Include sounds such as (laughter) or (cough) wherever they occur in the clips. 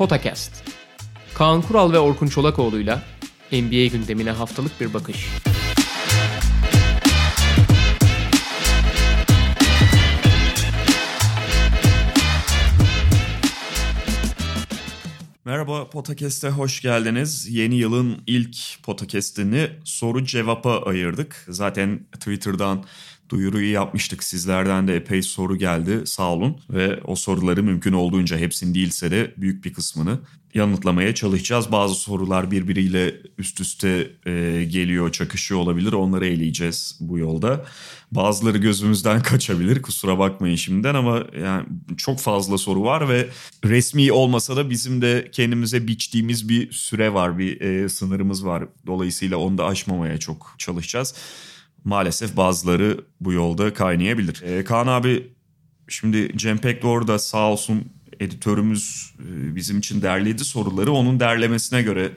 Potakast. Kaan Kural ve Orkun Çolakoğlu'yla NBA gündemine haftalık bir bakış. Merhaba Potakest'e hoş geldiniz. Yeni yılın ilk Potakest'ini soru cevapa ayırdık. Zaten Twitter'dan duyuruyu yapmıştık. Sizlerden de epey soru geldi sağ olun. Ve o soruları mümkün olduğunca hepsini değilse de büyük bir kısmını yanıtlamaya çalışacağız. Bazı sorular birbiriyle üst üste e, geliyor, çakışıyor olabilir. Onları eleyeceğiz bu yolda. Bazıları gözümüzden (laughs) kaçabilir. Kusura bakmayın şimdiden ama yani çok fazla soru var ve resmi olmasa da bizim de kendimize biçtiğimiz bir süre var, bir e, sınırımız var. Dolayısıyla onu da aşmamaya çok çalışacağız. Maalesef bazıları bu yolda kaynayabilir. E, Kaan abi şimdi Cem Pekdor da sağ olsun editörümüz e, bizim için derledi soruları. Onun derlemesine göre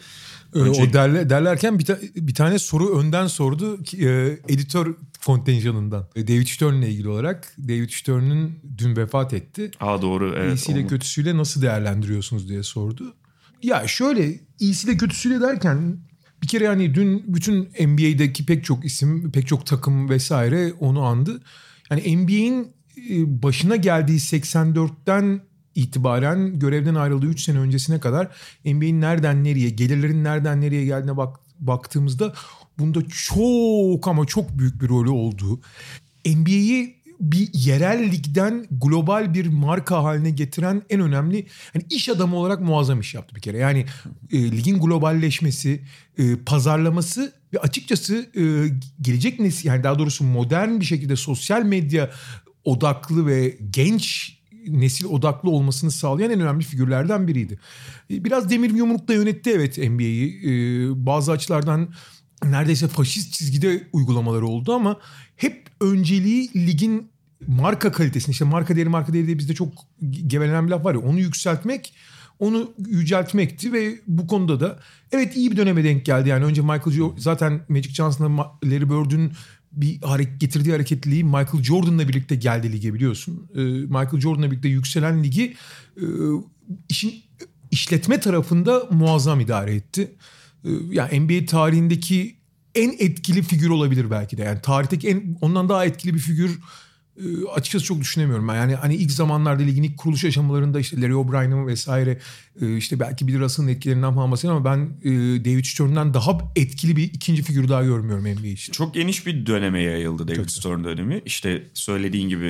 Önce... O derle, derlerken bir, ta, bir tane soru önden sordu ki, e, editör kontenjanından. E, David Stern ile ilgili olarak. David Stern'ın dün vefat etti. Aa doğru evet. İyisiyle onu... kötüsüyle nasıl değerlendiriyorsunuz diye sordu. Ya şöyle iyisiyle kötüsüyle derken bir kere yani dün bütün NBA'deki pek çok isim, pek çok takım vesaire onu andı. Yani NBA'in e, başına geldiği 84'ten itibaren görevden ayrıldığı 3 sene öncesine kadar NBA'in nereden nereye, gelirlerin nereden nereye geldiğine bak, baktığımızda bunda çok ama çok büyük bir rolü olduğu. NBA'yi bir yerel ligden global bir marka haline getiren en önemli hani iş adamı olarak muazzam iş yaptı bir kere. Yani e, ligin globalleşmesi, e, pazarlaması ve açıkçası e, gelecek nesil yani daha doğrusu modern bir şekilde sosyal medya odaklı ve genç nesil odaklı olmasını sağlayan en önemli figürlerden biriydi. E, biraz demir yumrukla yönetti evet NBA'yi. E, bazı açılardan neredeyse faşist çizgide uygulamaları oldu ama hep önceliği ligin marka kalitesini işte marka değeri marka değeri diye bizde çok gevelenen bir laf var ya onu yükseltmek onu yüceltmekti ve bu konuda da evet iyi bir döneme denk geldi. Yani önce Michael jo- zaten Magic Johnson'la Larry Bird'ün bir hareket getirdiği hareketliliği Michael Jordan'la birlikte geldi lige biliyorsun. Ee, Michael Jordan'la birlikte yükselen ligi e, işin işletme tarafında muazzam idare etti. Ee, yani NBA tarihindeki en etkili figür olabilir belki de. Yani tarihteki en ondan daha etkili bir figür e, açıkçası çok düşünemiyorum ben. Yani hani ilk zamanlarda ligin ilk kuruluş aşamalarında işte Larry O'Brien'in vesaire e, işte belki Bill Russell'ın etkilerinden falan bahsediyorum ama ben e, David Stern'den daha etkili bir ikinci figür daha görmüyorum NBA için. Çok geniş bir döneme yayıldı David Kötü. Stern dönemi. İşte söylediğin gibi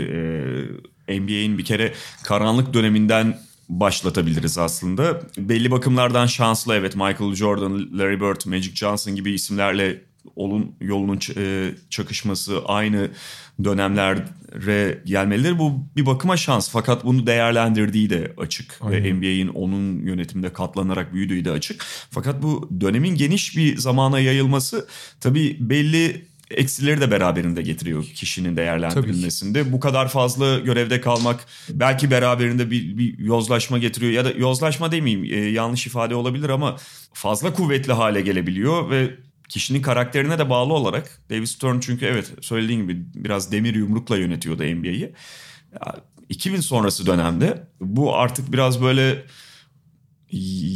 NBA'in bir kere karanlık döneminden başlatabiliriz aslında. Belli bakımlardan şanslı evet Michael Jordan, Larry Bird, Magic Johnson gibi isimlerle olun yolunun çakışması aynı dönemlere gelmeleri bu bir bakıma şans. Fakat bunu değerlendirdiği de açık Aynen. ve NBA'in onun yönetiminde katlanarak büyüdüğü de açık. Fakat bu dönemin geniş bir zamana yayılması tabii belli eksileri de beraberinde getiriyor kişinin değerlendirilmesinde. Bu kadar fazla görevde kalmak belki beraberinde bir, bir yozlaşma getiriyor ya da yozlaşma demeyeyim e, yanlış ifade olabilir ama fazla kuvvetli hale gelebiliyor ve kişinin karakterine de bağlı olarak David Stern çünkü evet söylediğin gibi biraz demir yumrukla yönetiyordu NBA'yi. 2000 sonrası dönemde bu artık biraz böyle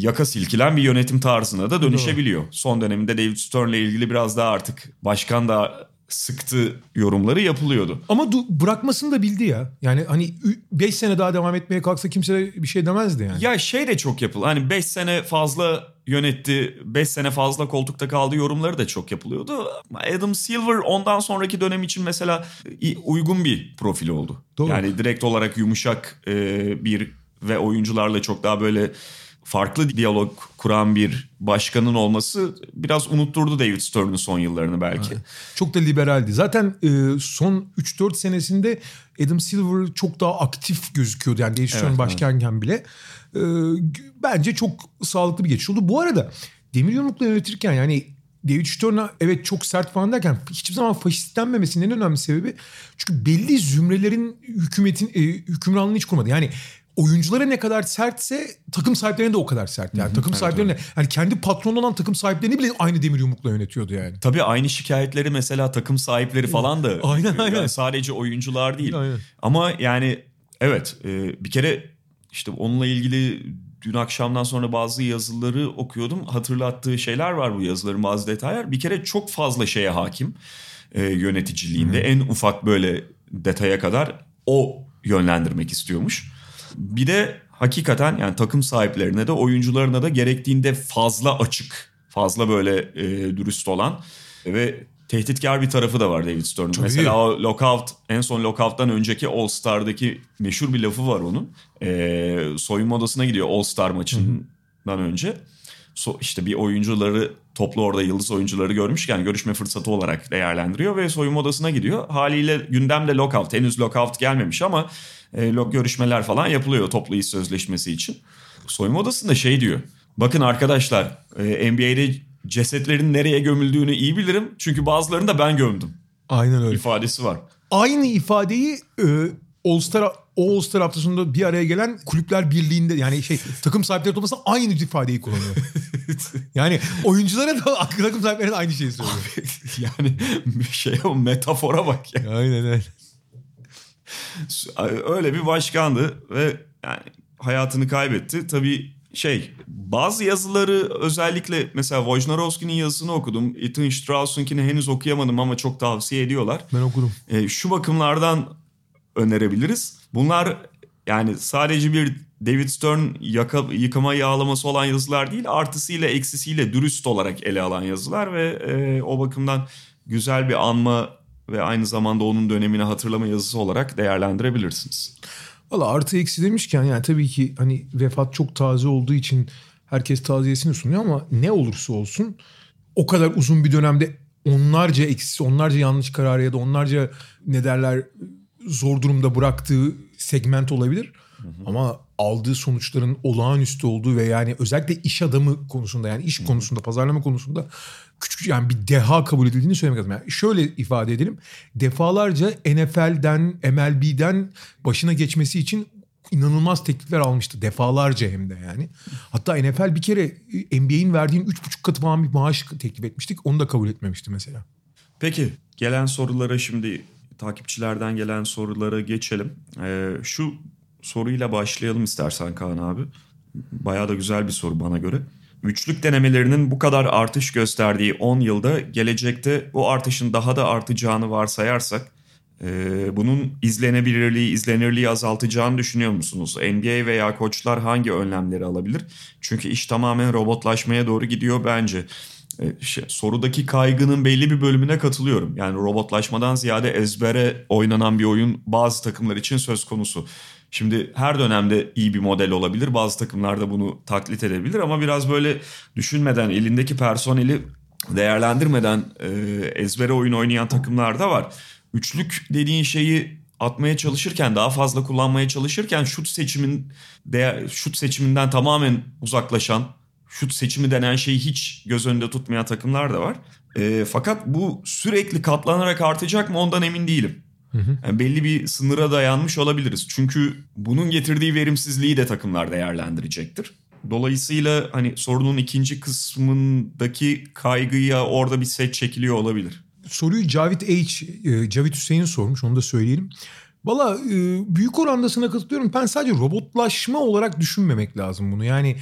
yaka silkilen bir yönetim tarzına da dönüşebiliyor. Doğru. Son döneminde David Stern'le ilgili biraz daha artık başkan da sıktı yorumları yapılıyordu. Ama du- bırakmasını da bildi ya. Yani hani 5 sene daha devam etmeye kalksa kimse bir şey demezdi yani. Ya şey de çok yapıldı. Hani 5 sene fazla yönetti, 5 sene fazla koltukta kaldı yorumları da çok yapılıyordu. Adam Silver ondan sonraki dönem için mesela uygun bir profil oldu. Doğru. Yani direkt olarak yumuşak bir ve oyuncularla çok daha böyle farklı diyalog kuran bir başkanın olması biraz unutturdu David Stern'ın son yıllarını belki. Evet. Çok da liberaldi. Zaten e, son 3-4 senesinde Adam Silver çok daha aktif gözüküyordu. Yani David Stern evet, başkanken evet. bile. E, bence çok sağlıklı bir geçiş oldu. Bu arada Demir Yumruk'la yönetirken yani David Stern'a evet çok sert falan derken hiçbir zaman faşistlenmemesinin en önemli sebebi çünkü belli zümrelerin hükümetin e, hükümranlığını hiç kurmadı. Yani oyunculara ne kadar sertse takım sahiplerine de o kadar sert. Yani Hı-hı, takım evet, sahiplerine evet. yani kendi patron olan takım sahiplerini bile aynı demir yumrukla yönetiyordu yani. Tabii aynı şikayetleri mesela takım sahipleri falan da (laughs) aynen, aynen. Yani sadece oyuncular değil. Aynen. Ama yani evet e, bir kere işte onunla ilgili dün akşamdan sonra bazı yazıları okuyordum. Hatırlattığı şeyler var bu yazıların bazı detaylar. Bir kere çok fazla şeye hakim e, yöneticiliğinde. En ufak böyle detaya kadar o yönlendirmek istiyormuş. Bir de hakikaten yani takım sahiplerine de oyuncularına da gerektiğinde fazla açık, fazla böyle e, dürüst olan ve tehditkar bir tarafı da var David Stern'ın. Mesela o lockout, en son lockout'tan önceki All Star'daki meşhur bir lafı var onun. E, soyunma odasına gidiyor All Star maçından Hı-hı. önce. So, işte bir oyuncuları toplu orada yıldız oyuncuları görmüşken görüşme fırsatı olarak değerlendiriyor ve soyunma odasına gidiyor. Haliyle gündemde lockout. Henüz lockout gelmemiş ama e, görüşmeler falan yapılıyor toplu iş sözleşmesi için. Soyunma odasında şey diyor. Bakın arkadaşlar e, NBA'de cesetlerin nereye gömüldüğünü iyi bilirim. Çünkü bazılarını da ben gömdüm. Aynen öyle. ifadesi var. Aynı ifadeyi e, All Star All Star haftasında bir araya gelen kulüpler birliğinde yani şey takım sahipleri toplasa aynı ifadeyi kullanıyor. (laughs) yani oyunculara da takım sahiplerine aynı şeyi söylüyor. yani şey o metafora bak ya. Aynen öyle. Öyle bir başkandı ve yani hayatını kaybetti. Tabii şey bazı yazıları özellikle mesela Wojnarowski'nin yazısını okudum. Ethan Strauss'unkini henüz okuyamadım ama çok tavsiye ediyorlar. Ben okudum. E, şu bakımlardan önerebiliriz. Bunlar yani sadece bir David Stern yaka, yıkama yağlaması olan yazılar değil artısıyla eksisiyle dürüst olarak ele alan yazılar ve e, o bakımdan güzel bir anma ve aynı zamanda onun dönemini hatırlama yazısı olarak değerlendirebilirsiniz. Valla artı eksi demişken yani tabii ki hani vefat çok taze olduğu için herkes taziyesini sunuyor ama ne olursa olsun o kadar uzun bir dönemde onlarca eksisi, onlarca yanlış karar ya da onlarca ne derler zor durumda bıraktığı segment olabilir. Hı hı. Ama aldığı sonuçların olağanüstü olduğu ve yani özellikle iş adamı konusunda yani iş konusunda, pazarlama konusunda küçük yani bir deha kabul edildiğini söylemek lazım. Yani şöyle ifade edelim. Defalarca NFL'den, MLB'den başına geçmesi için inanılmaz teklifler almıştı. Defalarca hem de yani. Hatta NFL bir kere NBA'in verdiğin 3,5 katı falan bir maaş teklif etmiştik. Onu da kabul etmemişti mesela. Peki gelen sorulara şimdi takipçilerden gelen sorulara geçelim. Ee, şu soruyla başlayalım istersen Kaan abi. Bayağı da güzel bir soru bana göre. Üçlük denemelerinin bu kadar artış gösterdiği 10 yılda gelecekte bu artışın daha da artacağını varsayarsak e, bunun izlenebilirliği, izlenirliği azaltacağını düşünüyor musunuz? NBA veya koçlar hangi önlemleri alabilir? Çünkü iş tamamen robotlaşmaya doğru gidiyor bence. E, şey, sorudaki kaygının belli bir bölümüne katılıyorum. Yani robotlaşmadan ziyade ezbere oynanan bir oyun bazı takımlar için söz konusu. Şimdi her dönemde iyi bir model olabilir. Bazı takımlar da bunu taklit edebilir ama biraz böyle düşünmeden elindeki personeli değerlendirmeden e, ezbere oyun oynayan takımlar da var. Üçlük dediğin şeyi atmaya çalışırken daha fazla kullanmaya çalışırken şut seçimin şut seçiminden tamamen uzaklaşan şut seçimi denen şeyi hiç göz önünde tutmayan takımlar da var. E, fakat bu sürekli katlanarak artacak mı ondan emin değilim. Yani belli bir sınıra dayanmış olabiliriz. Çünkü bunun getirdiği verimsizliği de takımlar değerlendirecektir. Dolayısıyla hani sorunun ikinci kısmındaki kaygıya orada bir set çekiliyor olabilir. Soruyu Cavit H, e, Cavit Hüseyin sormuş onu da söyleyelim. Valla e, büyük oranda sana katılıyorum. Ben sadece robotlaşma olarak düşünmemek lazım bunu. Yani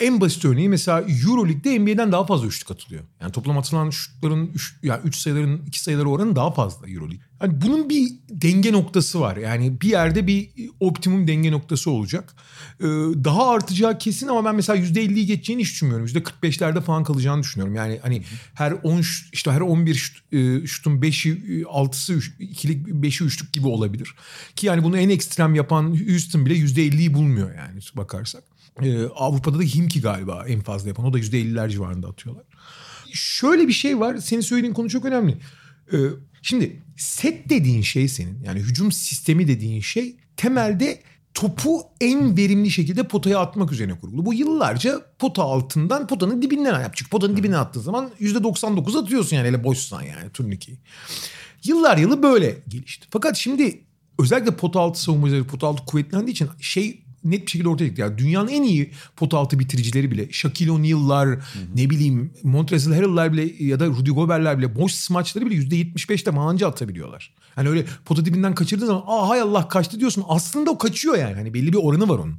en basit örneği mesela Euroleague'de NBA'den daha fazla üçlük atılıyor. Yani toplam atılan şutların üç, yani üç sayıların iki sayıları oranı daha fazla Euroleague. Yani bunun bir denge noktası var. Yani bir yerde bir optimum denge noktası olacak. Ee, daha artacağı kesin ama ben mesela %50'yi geçeceğini hiç düşünmüyorum. %45'lerde falan kalacağını düşünüyorum. Yani hani her 10 işte her 11 şut, e, şutun 5'i 6'sı ikilik 5'i üçlük gibi olabilir. Ki yani bunu en ekstrem yapan Houston bile %50'yi bulmuyor yani bakarsak. Ee, Avrupa'da da Himki galiba en fazla yapan. O da %50'ler civarında atıyorlar. Şöyle bir şey var. Senin söylediğin konu çok önemli. Ee, şimdi set dediğin şey senin yani hücum sistemi dediğin şey temelde topu en verimli şekilde potaya atmak üzerine kurulu. Bu yıllarca pota altından potanın dibinden yap. Çünkü potanın dibine attığın zaman %99 atıyorsun yani hele boşsan yani turnikeyi. Yıllar yılı böyle gelişti. Fakat şimdi özellikle pota altı savunmacıları pota altı kuvvetlendiği için şey net bir şekilde ortaya çıktı. Yani dünyanın en iyi pot altı bitiricileri bile Shaquille O'Neal'lar ne bileyim Montrezl Harrell'lar bile ya da Rudy Gobert'ler bile boş smaçları bile %75'te mancı atabiliyorlar. Hani öyle pota dibinden kaçırdığın zaman aa hay Allah kaçtı diyorsun. Aslında o kaçıyor yani. Hani belli bir oranı var onun.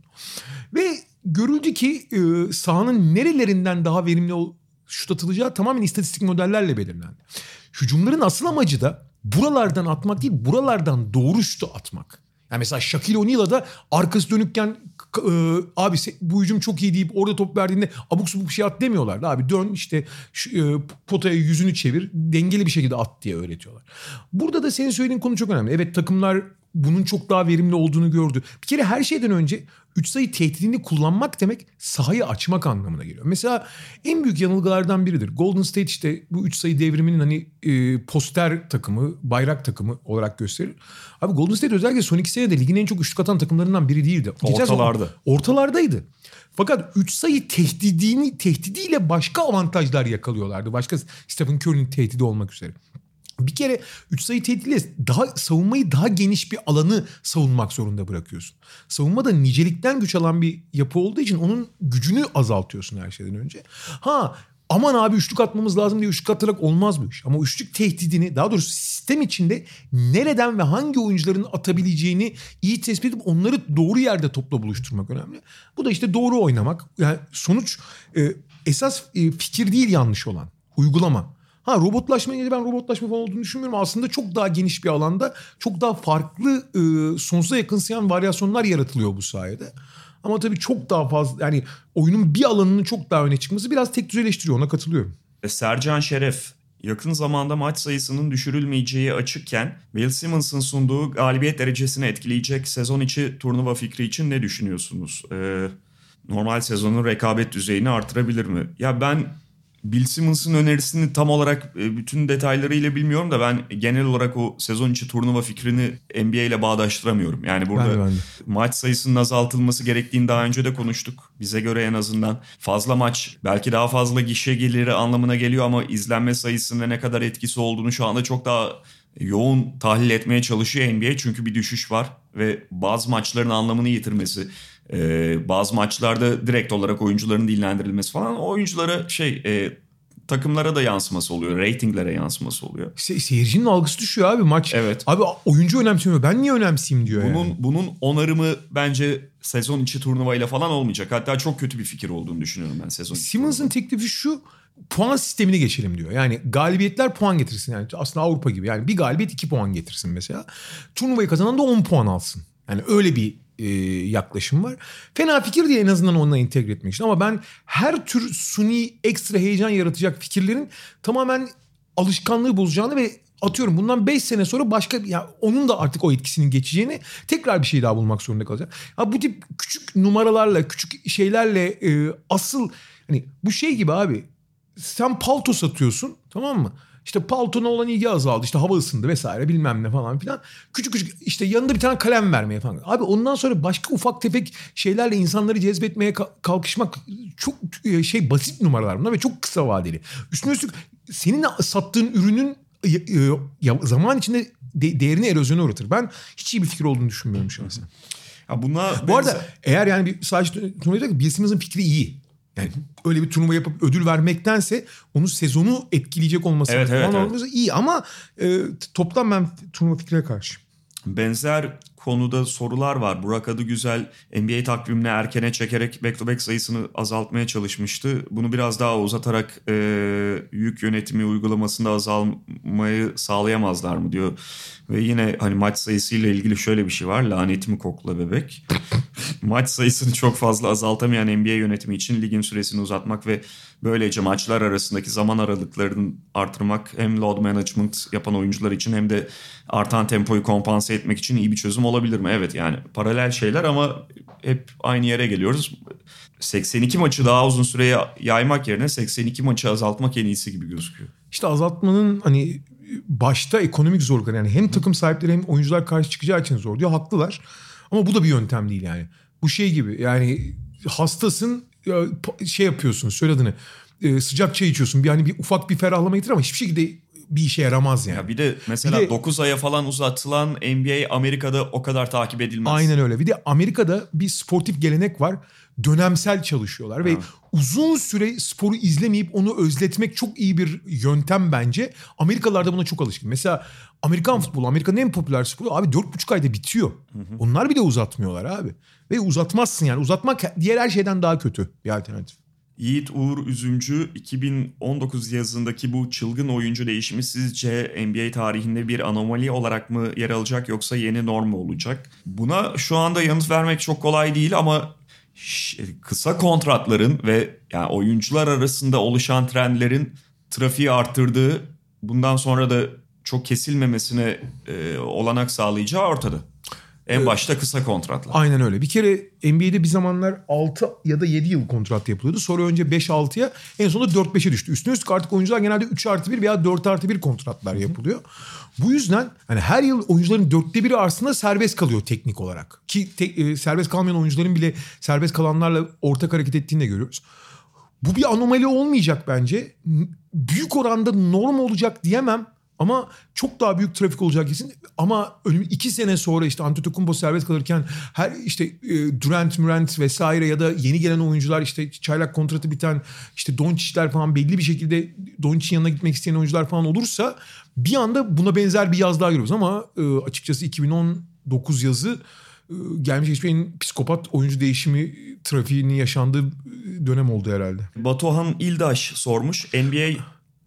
Ve görüldü ki e, sahanın nerelerinden daha verimli ol, şut atılacağı tamamen istatistik modellerle belirlendi. Hücumların asıl amacı da buralardan atmak değil buralardan doğru şutu atmak. Yani mesela Shaquille O'Neal'a da arkası dönükken e, abi bu hücum çok iyi deyip orada top verdiğinde abuk subuk bir şey at demiyorlardı. Abi dön işte şu, e, potaya yüzünü çevir dengeli bir şekilde at diye öğretiyorlar. Burada da senin söylediğin konu çok önemli. Evet takımlar bunun çok daha verimli olduğunu gördü. Bir kere her şeyden önce 3 sayı tehdidini kullanmak demek sahayı açmak anlamına geliyor. Mesela en büyük yanılgılardan biridir. Golden State işte bu 3 sayı devriminin hani e, poster takımı, bayrak takımı olarak gösterir. Abi Golden State özellikle son iki senede ligin en çok üçlük atan takımlarından biri değildi. Ortalarda. Ortalardaydı. Fakat 3 sayı tehdidini tehdidiyle başka avantajlar yakalıyorlardı. Başka Stephen Curry'nin tehdidi olmak üzere. Bir kere 3 sayı tehditle daha savunmayı daha geniş bir alanı savunmak zorunda bırakıyorsun. Savunma da nicelikten güç alan bir yapı olduğu için onun gücünü azaltıyorsun her şeyden önce. Ha aman abi üçlük atmamız lazım diye üçlük atarak olmaz bu iş. Ama üçlük tehdidini daha doğrusu sistem içinde nereden ve hangi oyuncuların atabileceğini iyi tespit edip onları doğru yerde topla buluşturmak önemli. Bu da işte doğru oynamak. Yani sonuç e, esas e, fikir değil yanlış olan. Uygulama. Ha robotlaşma ile ben robotlaşma falan olduğunu düşünmüyorum. Aslında çok daha geniş bir alanda çok daha farklı e, sonsuza yakınsayan varyasyonlar yaratılıyor bu sayede. Ama tabii çok daha fazla yani oyunun bir alanının çok daha öne çıkması biraz tek düzeleştiriyor ona katılıyorum. E, Sercan Şeref yakın zamanda maç sayısının düşürülmeyeceği açıkken Bill Simmons'ın sunduğu galibiyet derecesini etkileyecek sezon içi turnuva fikri için ne düşünüyorsunuz? Ee, normal sezonun rekabet düzeyini artırabilir mi? Ya ben Bill Simmons'ın önerisini tam olarak e, bütün detaylarıyla bilmiyorum da ben genel olarak o sezon içi turnuva fikrini NBA ile bağdaştıramıyorum. Yani burada ben ben maç sayısının azaltılması gerektiğini daha önce de konuştuk. Bize göre en azından fazla maç belki daha fazla gişe geliri anlamına geliyor ama izlenme sayısında ne kadar etkisi olduğunu şu anda çok daha yoğun tahlil etmeye çalışıyor NBA çünkü bir düşüş var ve bazı maçların anlamını yitirmesi ee, bazı maçlarda direkt olarak oyuncuların dinlendirilmesi falan oyunculara şey e, takımlara da yansıması oluyor. Ratinglere yansıması oluyor. Se- seyircinin algısı düşüyor abi maç. Evet. Abi oyuncu önemsemiyor. Ben niye önemseyeyim diyor bunun, yani. Bunun onarımı bence sezon içi turnuvayla falan olmayacak. Hatta çok kötü bir fikir olduğunu düşünüyorum ben sezon. Simmons'ın teklifi şu puan sistemini geçelim diyor. Yani galibiyetler puan getirsin. Yani aslında Avrupa gibi. Yani bir galibiyet iki puan getirsin mesela. Turnuvayı kazanan da 10 puan alsın. Yani öyle bir e, yaklaşım var. Fena fikir diye en azından onunla entegre etmek için. Ama ben her tür suni ekstra heyecan yaratacak fikirlerin tamamen alışkanlığı bozacağını ve atıyorum bundan 5 sene sonra başka ya onun da artık o etkisinin geçeceğini tekrar bir şey daha bulmak zorunda kalacak. Ha bu tip küçük numaralarla, küçük şeylerle e, asıl hani bu şey gibi abi. Sen palto satıyorsun tamam mı? İşte paltona olan ilgi azaldı. İşte hava ısındı vesaire bilmem ne falan filan. Küçük küçük işte yanında bir tane kalem vermeye falan. Abi ondan sonra başka ufak tefek şeylerle insanları cezbetmeye kalkışmak çok e, şey basit numaralar bunlar ve çok kısa vadeli. Üstüne üstlük senin sattığın ürünün e, e, zaman içinde değerini erozyona uğratır. Ben hiç iyi bir fikir olduğunu düşünmüyorum şahsen. Ya buna Bu arada eğer yani bir sadece Bill Simmons'ın fikri iyi. Yani öyle bir turnuva yapıp ödül vermektense onu sezonu etkileyecek olması evet, evet, evet. iyi ama e, toplam ben turnuva fikrine karşı. Benzer konuda sorular var. Burak adı güzel NBA takvimine erkene çekerek back to back sayısını azaltmaya çalışmıştı. Bunu biraz daha uzatarak e, yük yönetimi uygulamasında azalmayı sağlayamazlar mı diyor. Ve yine hani maç sayısıyla ilgili şöyle bir şey var. Lanetimi kokla bebek. (laughs) maç sayısını çok fazla azaltamayan NBA yönetimi için ligin süresini uzatmak ve böylece maçlar arasındaki zaman aralıklarını artırmak hem load management yapan oyuncular için hem de artan tempoyu kompanse etmek için iyi bir çözüm olabilir mi? Evet yani paralel şeyler ama hep aynı yere geliyoruz. 82 maçı daha uzun süreye yaymak yerine 82 maçı azaltmak en iyisi gibi gözüküyor. İşte azaltmanın hani başta ekonomik zorluklar yani hem takım sahipleri hem oyuncular karşı çıkacağı için zor diyor. Haklılar. Ama bu da bir yöntem değil yani. Bu şey gibi yani hastasın şey yapıyorsun söyle adını e, sıcak çay içiyorsun. Bir hani bir ufak bir ferahlama getirir ama hiçbir şekilde bir işe yaramaz yani. Ya bir de mesela Bir de- 9 aya falan uzatılan NBA Amerika'da o kadar takip edilmez. Aynen öyle. Bir de Amerika'da bir sportif gelenek var. Dönemsel çalışıyorlar ve uzun süre sporu izlemeyip onu özletmek çok iyi bir yöntem bence. Amerikalılar da buna çok alışkın. Mesela Amerikan futbolu, Amerika'nın en popüler sporu abi 4,5 ayda bitiyor. Onlar bile uzatmıyorlar abi. Ve uzatmazsın yani. Uzatmak diğer her şeyden daha kötü bir alternatif. Yiğit Uğur Üzümcü 2019 yazındaki bu çılgın oyuncu değişimi sizce NBA tarihinde bir anomali olarak mı yer alacak yoksa yeni norm mu olacak? Buna şu anda yanıt vermek çok kolay değil ama ş- kısa kontratların ve yani oyuncular arasında oluşan trendlerin trafiği arttırdığı bundan sonra da çok kesilmemesine e, olanak sağlayacağı ortada. En başta kısa kontratlar. Aynen öyle. Bir kere NBA'de bir zamanlar 6 ya da 7 yıl kontrat yapılıyordu. Sonra önce 5-6'ya en sonunda 4-5'e düştü. Üstüne üstlük artık oyuncular genelde 3 artı 1 veya 4 artı 1 kontratlar yapılıyor. Bu yüzden hani her yıl oyuncuların dörtte biri aslında serbest kalıyor teknik olarak. Ki te- e, serbest kalmayan oyuncuların bile serbest kalanlarla ortak hareket ettiğini de görüyoruz. Bu bir anomali olmayacak bence. Büyük oranda norm olacak diyemem. Ama çok daha büyük trafik olacak kesin. Ama önüm iki sene sonra işte Antetokounmpo serbest kalırken her işte e, Durant, Murant vesaire ya da yeni gelen oyuncular işte çaylak kontratı biten işte Doncic'ler falan belli bir şekilde Doncic'in yanına gitmek isteyen oyuncular falan olursa bir anda buna benzer bir yaz daha görüyoruz. Ama e, açıkçası 2019 yazı e, gelmiş geçmiş en psikopat oyuncu değişimi trafiğinin yaşandığı e, dönem oldu herhalde. Batuhan İldaş sormuş.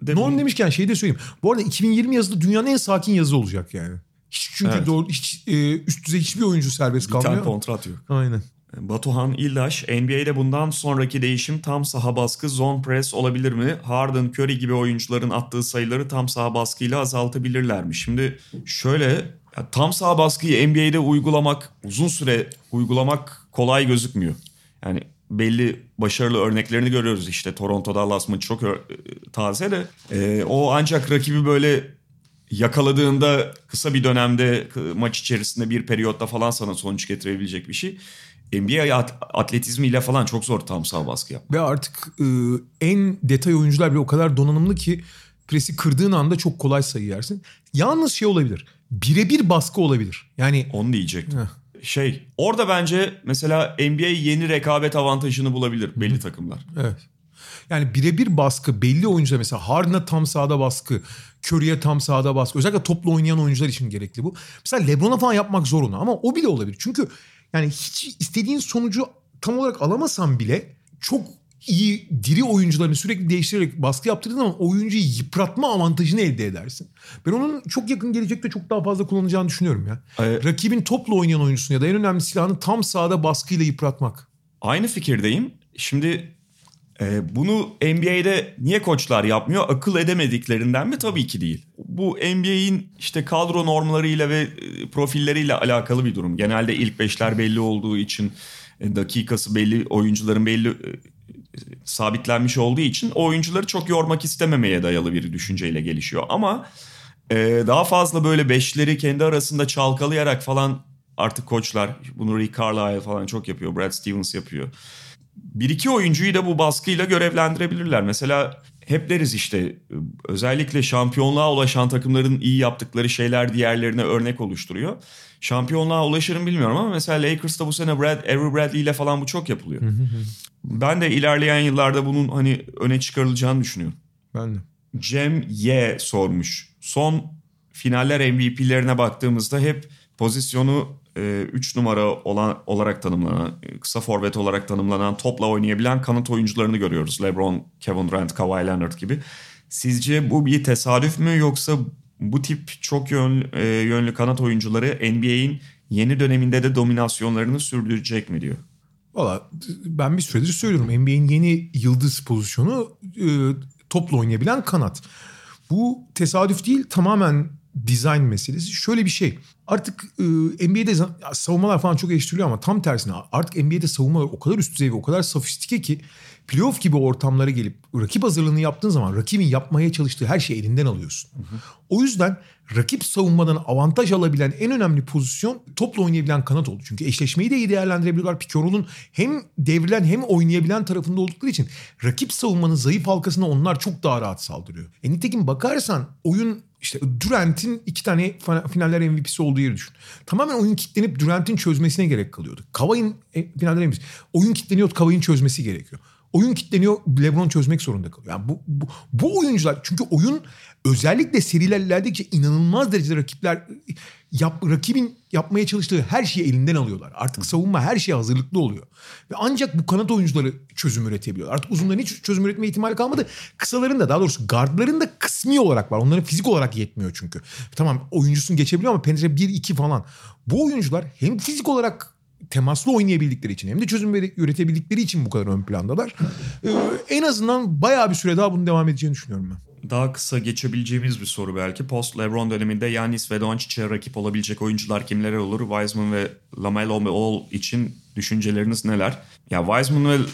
NBA'de Norm demişken şeyi de söyleyeyim. Bu arada 2020 yazıda dünyanın en sakin yazı olacak yani. Hiç çünkü Evet. doğru hiç e, üst düzey hiçbir oyuncu serbest bir tane kalmıyor. kontrat yok. Aynen. Batuhan İldaş, NBA'de bundan sonraki değişim tam saha baskı, zone press olabilir mi? Harden, Curry gibi oyuncuların attığı sayıları tam saha baskıyla azaltabilirler mi? Şimdi şöyle, tam saha baskıyı NBA'de uygulamak, uzun süre uygulamak kolay gözükmüyor. Yani belli başarılı örneklerini görüyoruz işte Toronto Dallas maçı çok ö- taze de Ee, o ancak rakibi böyle yakaladığında kısa bir dönemde maç içerisinde bir periyotta falan sana sonuç getirebilecek bir şey. NBA at- atletizmiyle falan çok zor tam sağ baskı yap. Ve artık e, en detay oyuncular bile o kadar donanımlı ki presi kırdığın anda çok kolay sayı yersin. Yalnız şey olabilir. Birebir baskı olabilir. Yani Onu diyecektim. Şey orada bence mesela NBA yeni rekabet avantajını bulabilir belli takımlar. Evet. Yani birebir baskı belli oyuncular mesela Harden'a tam sahada baskı, Curry'e tam sahada baskı. Özellikle toplu oynayan oyuncular için gerekli bu. Mesela LeBron'a falan yapmak zor onu ama o bile olabilir. Çünkü yani hiç istediğin sonucu tam olarak alamasan bile çok iyi diri oyuncularını sürekli değiştirerek baskı yaptırdığın zaman oyuncuyu yıpratma avantajını elde edersin. Ben onun çok yakın gelecekte çok daha fazla kullanacağını düşünüyorum ya. Ee, Rakibin topla oynayan oyuncusunu ya da en önemli silahını tam sahada baskıyla yıpratmak. Aynı fikirdeyim. Şimdi e, bunu NBA'de niye koçlar yapmıyor? Akıl edemediklerinden mi? Tabii ki değil. Bu NBA'in işte kadro normlarıyla ve e, profilleriyle alakalı bir durum. Genelde ilk beşler belli olduğu için e, dakikası belli, oyuncuların belli e, sabitlenmiş olduğu için o oyuncuları çok yormak istememeye dayalı bir düşünceyle gelişiyor. Ama e, daha fazla böyle beşleri kendi arasında çalkalayarak falan artık koçlar bunu Rick Carlisle falan çok yapıyor. Brad Stevens yapıyor bir iki oyuncuyu da bu baskıyla görevlendirebilirler. Mesela hep deriz işte özellikle şampiyonluğa ulaşan takımların iyi yaptıkları şeyler diğerlerine örnek oluşturuyor. Şampiyonluğa ulaşır mı bilmiyorum ama mesela Lakers'ta bu sene Brad, Avery Bradley ile falan bu çok yapılıyor. ben de ilerleyen yıllarda bunun hani öne çıkarılacağını düşünüyorum. Ben de. Cem Y sormuş. Son finaller MVP'lerine baktığımızda hep pozisyonu 3 numara olan olarak tanımlanan, e, kısa forvet olarak tanımlanan, topla oynayabilen kanat oyuncularını görüyoruz. LeBron, Kevin Durant, Kawhi Leonard gibi. Sizce bu bir tesadüf mü yoksa bu tip çok yönlü, e, yönlü kanat oyuncuları NBA'in yeni döneminde de dominasyonlarını sürdürecek mi diyor. Valla ben bir süredir söylüyorum. NBA'in yeni yıldız pozisyonu e, topla oynayabilen kanat. Bu tesadüf değil tamamen dizayn meselesi. Şöyle bir şey. Artık e, NBA'de savunmalar falan çok eleştiriliyor ama tam tersine artık NBA'de savunmalar o kadar üst düzey ve o kadar sofistike ki playoff gibi ortamlara gelip rakip hazırlığını yaptığın zaman rakibin yapmaya çalıştığı her şeyi elinden alıyorsun. O yüzden rakip savunmadan avantaj alabilen en önemli pozisyon topla oynayabilen kanat oldu. Çünkü eşleşmeyi de iyi değerlendirebiliyorlar. Pick hem devrilen hem oynayabilen tarafında oldukları için rakip savunmanın zayıf halkasına onlar çok daha rahat saldırıyor. E nitekim bakarsan oyun işte Durant'in iki tane finaller MVP'si olduğu yeri düşün. Tamamen oyun kitlenip Durant'in çözmesine gerek kalıyordu. Kavay'ın e, finaller MVP'si. Oyun kitleniyor Kavay'ın çözmesi gerekiyor. Oyun kitleniyor LeBron çözmek zorunda kalıyor. Yani bu, bu, bu oyuncular çünkü oyun özellikle seriler ilerledikçe inanılmaz derecede rakipler yap, rakibin yapmaya çalıştığı her şeyi elinden alıyorlar. Artık savunma her şeye hazırlıklı oluyor. Ve ancak bu kanat oyuncuları çözüm üretebiliyor. Artık uzunların hiç çözüm üretme ihtimali kalmadı. Kısaların da daha doğrusu gardların da kısmi olarak var. Onların fizik olarak yetmiyor çünkü. Tamam oyuncusun geçebiliyor ama penetre 1-2 falan. Bu oyuncular hem fizik olarak temaslı oynayabildikleri için hem de çözüm üretebildikleri için bu kadar ön plandalar. Ee, en azından bayağı bir süre daha bunu devam edeceğini düşünüyorum ben daha kısa geçebileceğimiz bir soru belki. Post LeBron döneminde Yanis ve Doncic'e rakip olabilecek oyuncular kimler olur? Wiseman ve Lamelo Ball için düşünceleriniz neler? Ya Wiseman ve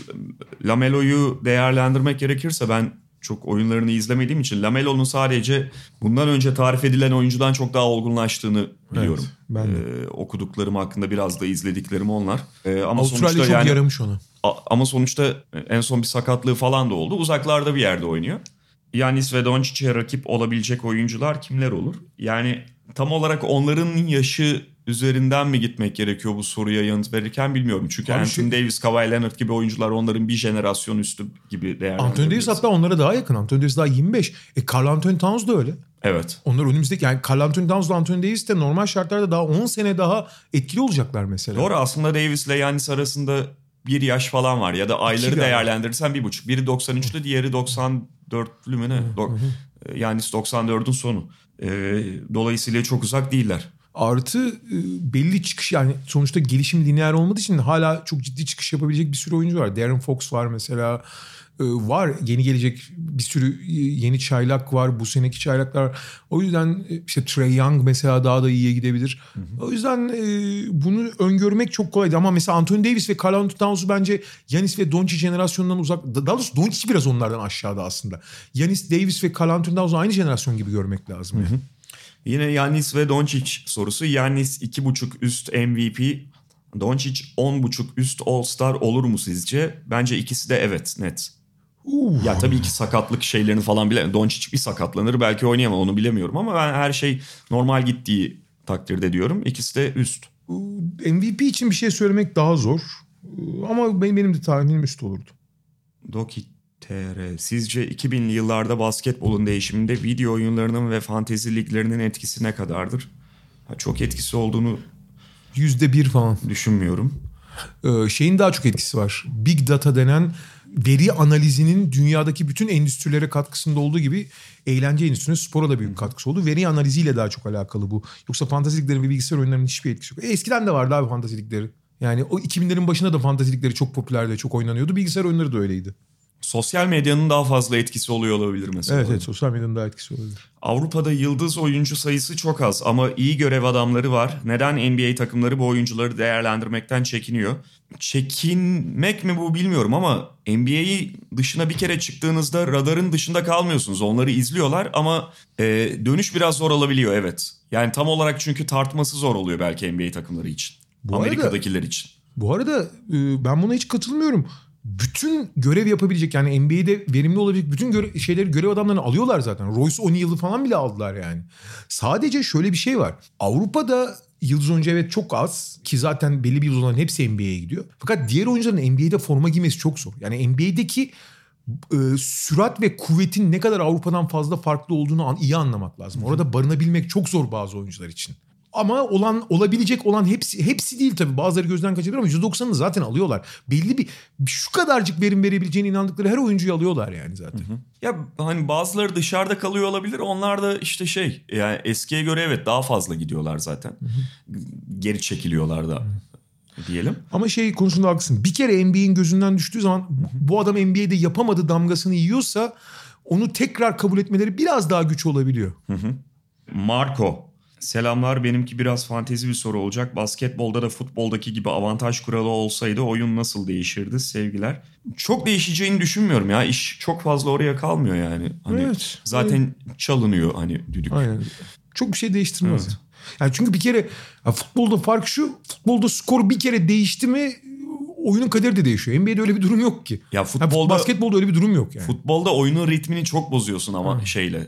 Lamelo'yu değerlendirmek gerekirse ben çok oyunlarını izlemediğim için Lamelo'nun sadece bundan önce tarif edilen oyuncudan çok daha olgunlaştığını biliyorum. Evet, ben de. Ee, okuduklarım hakkında biraz da izlediklerim onlar. Ee, ama Avustralya sonuçta çok yani, yaramış ona. Ama sonuçta en son bir sakatlığı falan da oldu. Uzaklarda bir yerde oynuyor. Yanis ve Doncic'e rakip olabilecek oyuncular kimler olur? Yani tam olarak onların yaşı üzerinden mi gitmek gerekiyor bu soruya yanıt verirken bilmiyorum. Çünkü Abi Anthony şu... Davis, Kawhi Leonard gibi oyuncular onların bir jenerasyon üstü gibi değerlendirilebilir. Anthony Davis hatta onlara daha yakın. Anthony Davis daha 25. E Carl Anthony Towns da öyle. Evet. Onlar önümüzdeki yani Carl Anthony Towns ile Anthony Davis de normal şartlarda daha 10 sene daha etkili olacaklar mesela. Doğru aslında Davis ile Yanis arasında bir yaş falan var ya da ayları değerlendirirsen bir buçuk. Biri 93'lü diğeri 94'lü mü ne? Yani 94'ün sonu. E, dolayısıyla çok uzak değiller. Artı e, belli çıkış yani sonuçta gelişim lineer olmadığı için hala çok ciddi çıkış yapabilecek bir sürü oyuncu var. Darren Fox var mesela. E, var yeni gelecek bir sürü yeni çaylak var bu seneki çaylaklar o yüzden e, işte Trey Young mesela daha da iyiye gidebilir hı hı. o yüzden e, bunu öngörmek çok kolaydı ama mesela Anthony Davis ve Carl Anthony Towns'u bence Yanis ve Doncic jenerasyonundan uzak daha doğrusu Doncic biraz onlardan aşağıda aslında Yanis Davis ve Carl Anthony Towns'u aynı jenerasyon gibi görmek lazım. Hı hı. Yine Yanis ve Doncic sorusu. Yanis 2.5 üst MVP, Doncic 10.5 üst All-Star olur mu sizce? Bence ikisi de evet net. Uh. Ya tabii ki sakatlık şeylerini falan bile Doncic bir sakatlanır belki oynayamam onu bilemiyorum ama ben her şey normal gittiği takdirde diyorum. İkisi de üst. MVP için bir şey söylemek daha zor. Ama benim, benim de tahminim üst olurdu. Doki TR. Sizce 2000'li yıllarda basketbolun değişiminde video oyunlarının ve fantezi liglerinin etkisi ne kadardır? Ha, çok etkisi olduğunu yüzde bir falan düşünmüyorum. Ee, şeyin daha çok etkisi var. Big data denen veri analizinin dünyadaki bütün endüstrilere katkısında olduğu gibi eğlence endüstrisine spora da büyük katkısı oldu. Veri analiziyle daha çok alakalı bu. Yoksa fantaziliklerin ve bilgisayar oyunlarının hiçbir etkisi yok. E, eskiden de vardı abi fantazilikleri. Yani o 2000'lerin başında da fantazilikleri çok popülerdi, çok oynanıyordu. Bilgisayar oyunları da öyleydi. Sosyal medyanın daha fazla etkisi oluyor olabilir mesela. Evet, evet sosyal medyanın daha etkisi olabilir. Avrupa'da yıldız oyuncu sayısı çok az ama iyi görev adamları var. Neden NBA takımları bu oyuncuları değerlendirmekten çekiniyor? Çekinmek mi bu bilmiyorum ama NBA'yi dışına bir kere çıktığınızda radarın dışında kalmıyorsunuz. Onları izliyorlar ama e, dönüş biraz zor olabiliyor evet. Yani tam olarak çünkü tartması zor oluyor belki NBA takımları için. Bu Amerika'dakiler arada, için. Bu arada e, ben buna hiç katılmıyorum bütün görev yapabilecek yani NBA'de verimli olabilecek bütün göre, şeyleri görev adamlarını alıyorlar zaten. Royce O'Neal'ı falan bile aldılar yani. Sadece şöyle bir şey var. Avrupa'da yıldız oyuncu evet çok az ki zaten belli bir yıldızların hepsi NBA'ye gidiyor. Fakat diğer oyuncuların NBA'de forma giymesi çok zor. Yani NBA'deki e, sürat ve kuvvetin ne kadar Avrupa'dan fazla farklı olduğunu an, iyi anlamak lazım. Orada barınabilmek çok zor bazı oyuncular için. Ama olan olabilecek olan hepsi hepsi değil tabii. Bazıları gözden kaçırıyor ama %90'ını zaten alıyorlar. Belli bir şu kadarcık verim verebileceğine inandıkları her oyuncuyu alıyorlar yani zaten. Hı hı. Ya hani bazıları dışarıda kalıyor olabilir. Onlar da işte şey yani eskiye göre evet daha fazla gidiyorlar zaten. Hı hı. Geri çekiliyorlar da. Hı diyelim. Ama şey konusunda haklısın. Bir kere NBA'in gözünden düştüğü zaman bu adam NBA'de yapamadı damgasını yiyorsa onu tekrar kabul etmeleri biraz daha güç olabiliyor. Hı hı. Marco Selamlar benimki biraz fantezi bir soru olacak. Basketbolda da futboldaki gibi avantaj kuralı olsaydı oyun nasıl değişirdi sevgiler. Çok değişeceğini düşünmüyorum ya. İş çok fazla oraya kalmıyor yani. Hani Evet. Zaten çalınıyor hani düdük. Aynen. Çok bir şey değiştirmez. Evet. Yani çünkü bir kere futbolda fark şu. Futbolda skor bir kere değişti mi oyunun kaderi de değişiyor. NBA'de öyle bir durum yok ki. Ya Ha, futbolda basketbolda öyle bir durum yok yani. futbolda oyunun ritmini çok bozuyorsun ama şeyle e,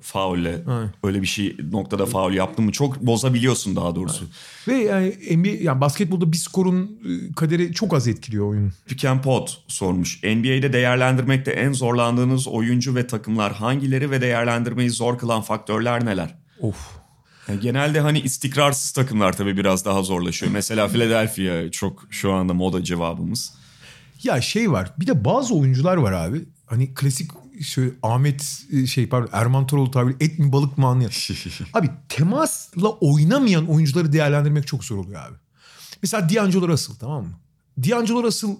faulle Aynen. öyle bir şey noktada faul yaptın mı çok bozabiliyorsun daha doğrusu. Ve yani NBA yani basketbolda bir skorun e, kaderi çok az etkiliyor oyunun. Pick and Pot sormuş. NBA'de değerlendirmekte en zorlandığınız oyuncu ve takımlar hangileri ve değerlendirmeyi zor kılan faktörler neler? Of. Yani genelde hani istikrarsız takımlar tabii biraz daha zorlaşıyor. Mesela Philadelphia çok şu anda moda cevabımız. Ya şey var. Bir de bazı oyuncular var abi. Hani klasik şöyle Ahmet e, şey pardon Erman Toroğlu tabiri et mi balık mı anlayan. (laughs) abi temasla oynamayan oyuncuları değerlendirmek çok zor oluyor abi. Mesela D'Angelo Russell tamam mı? D'Angelo Russell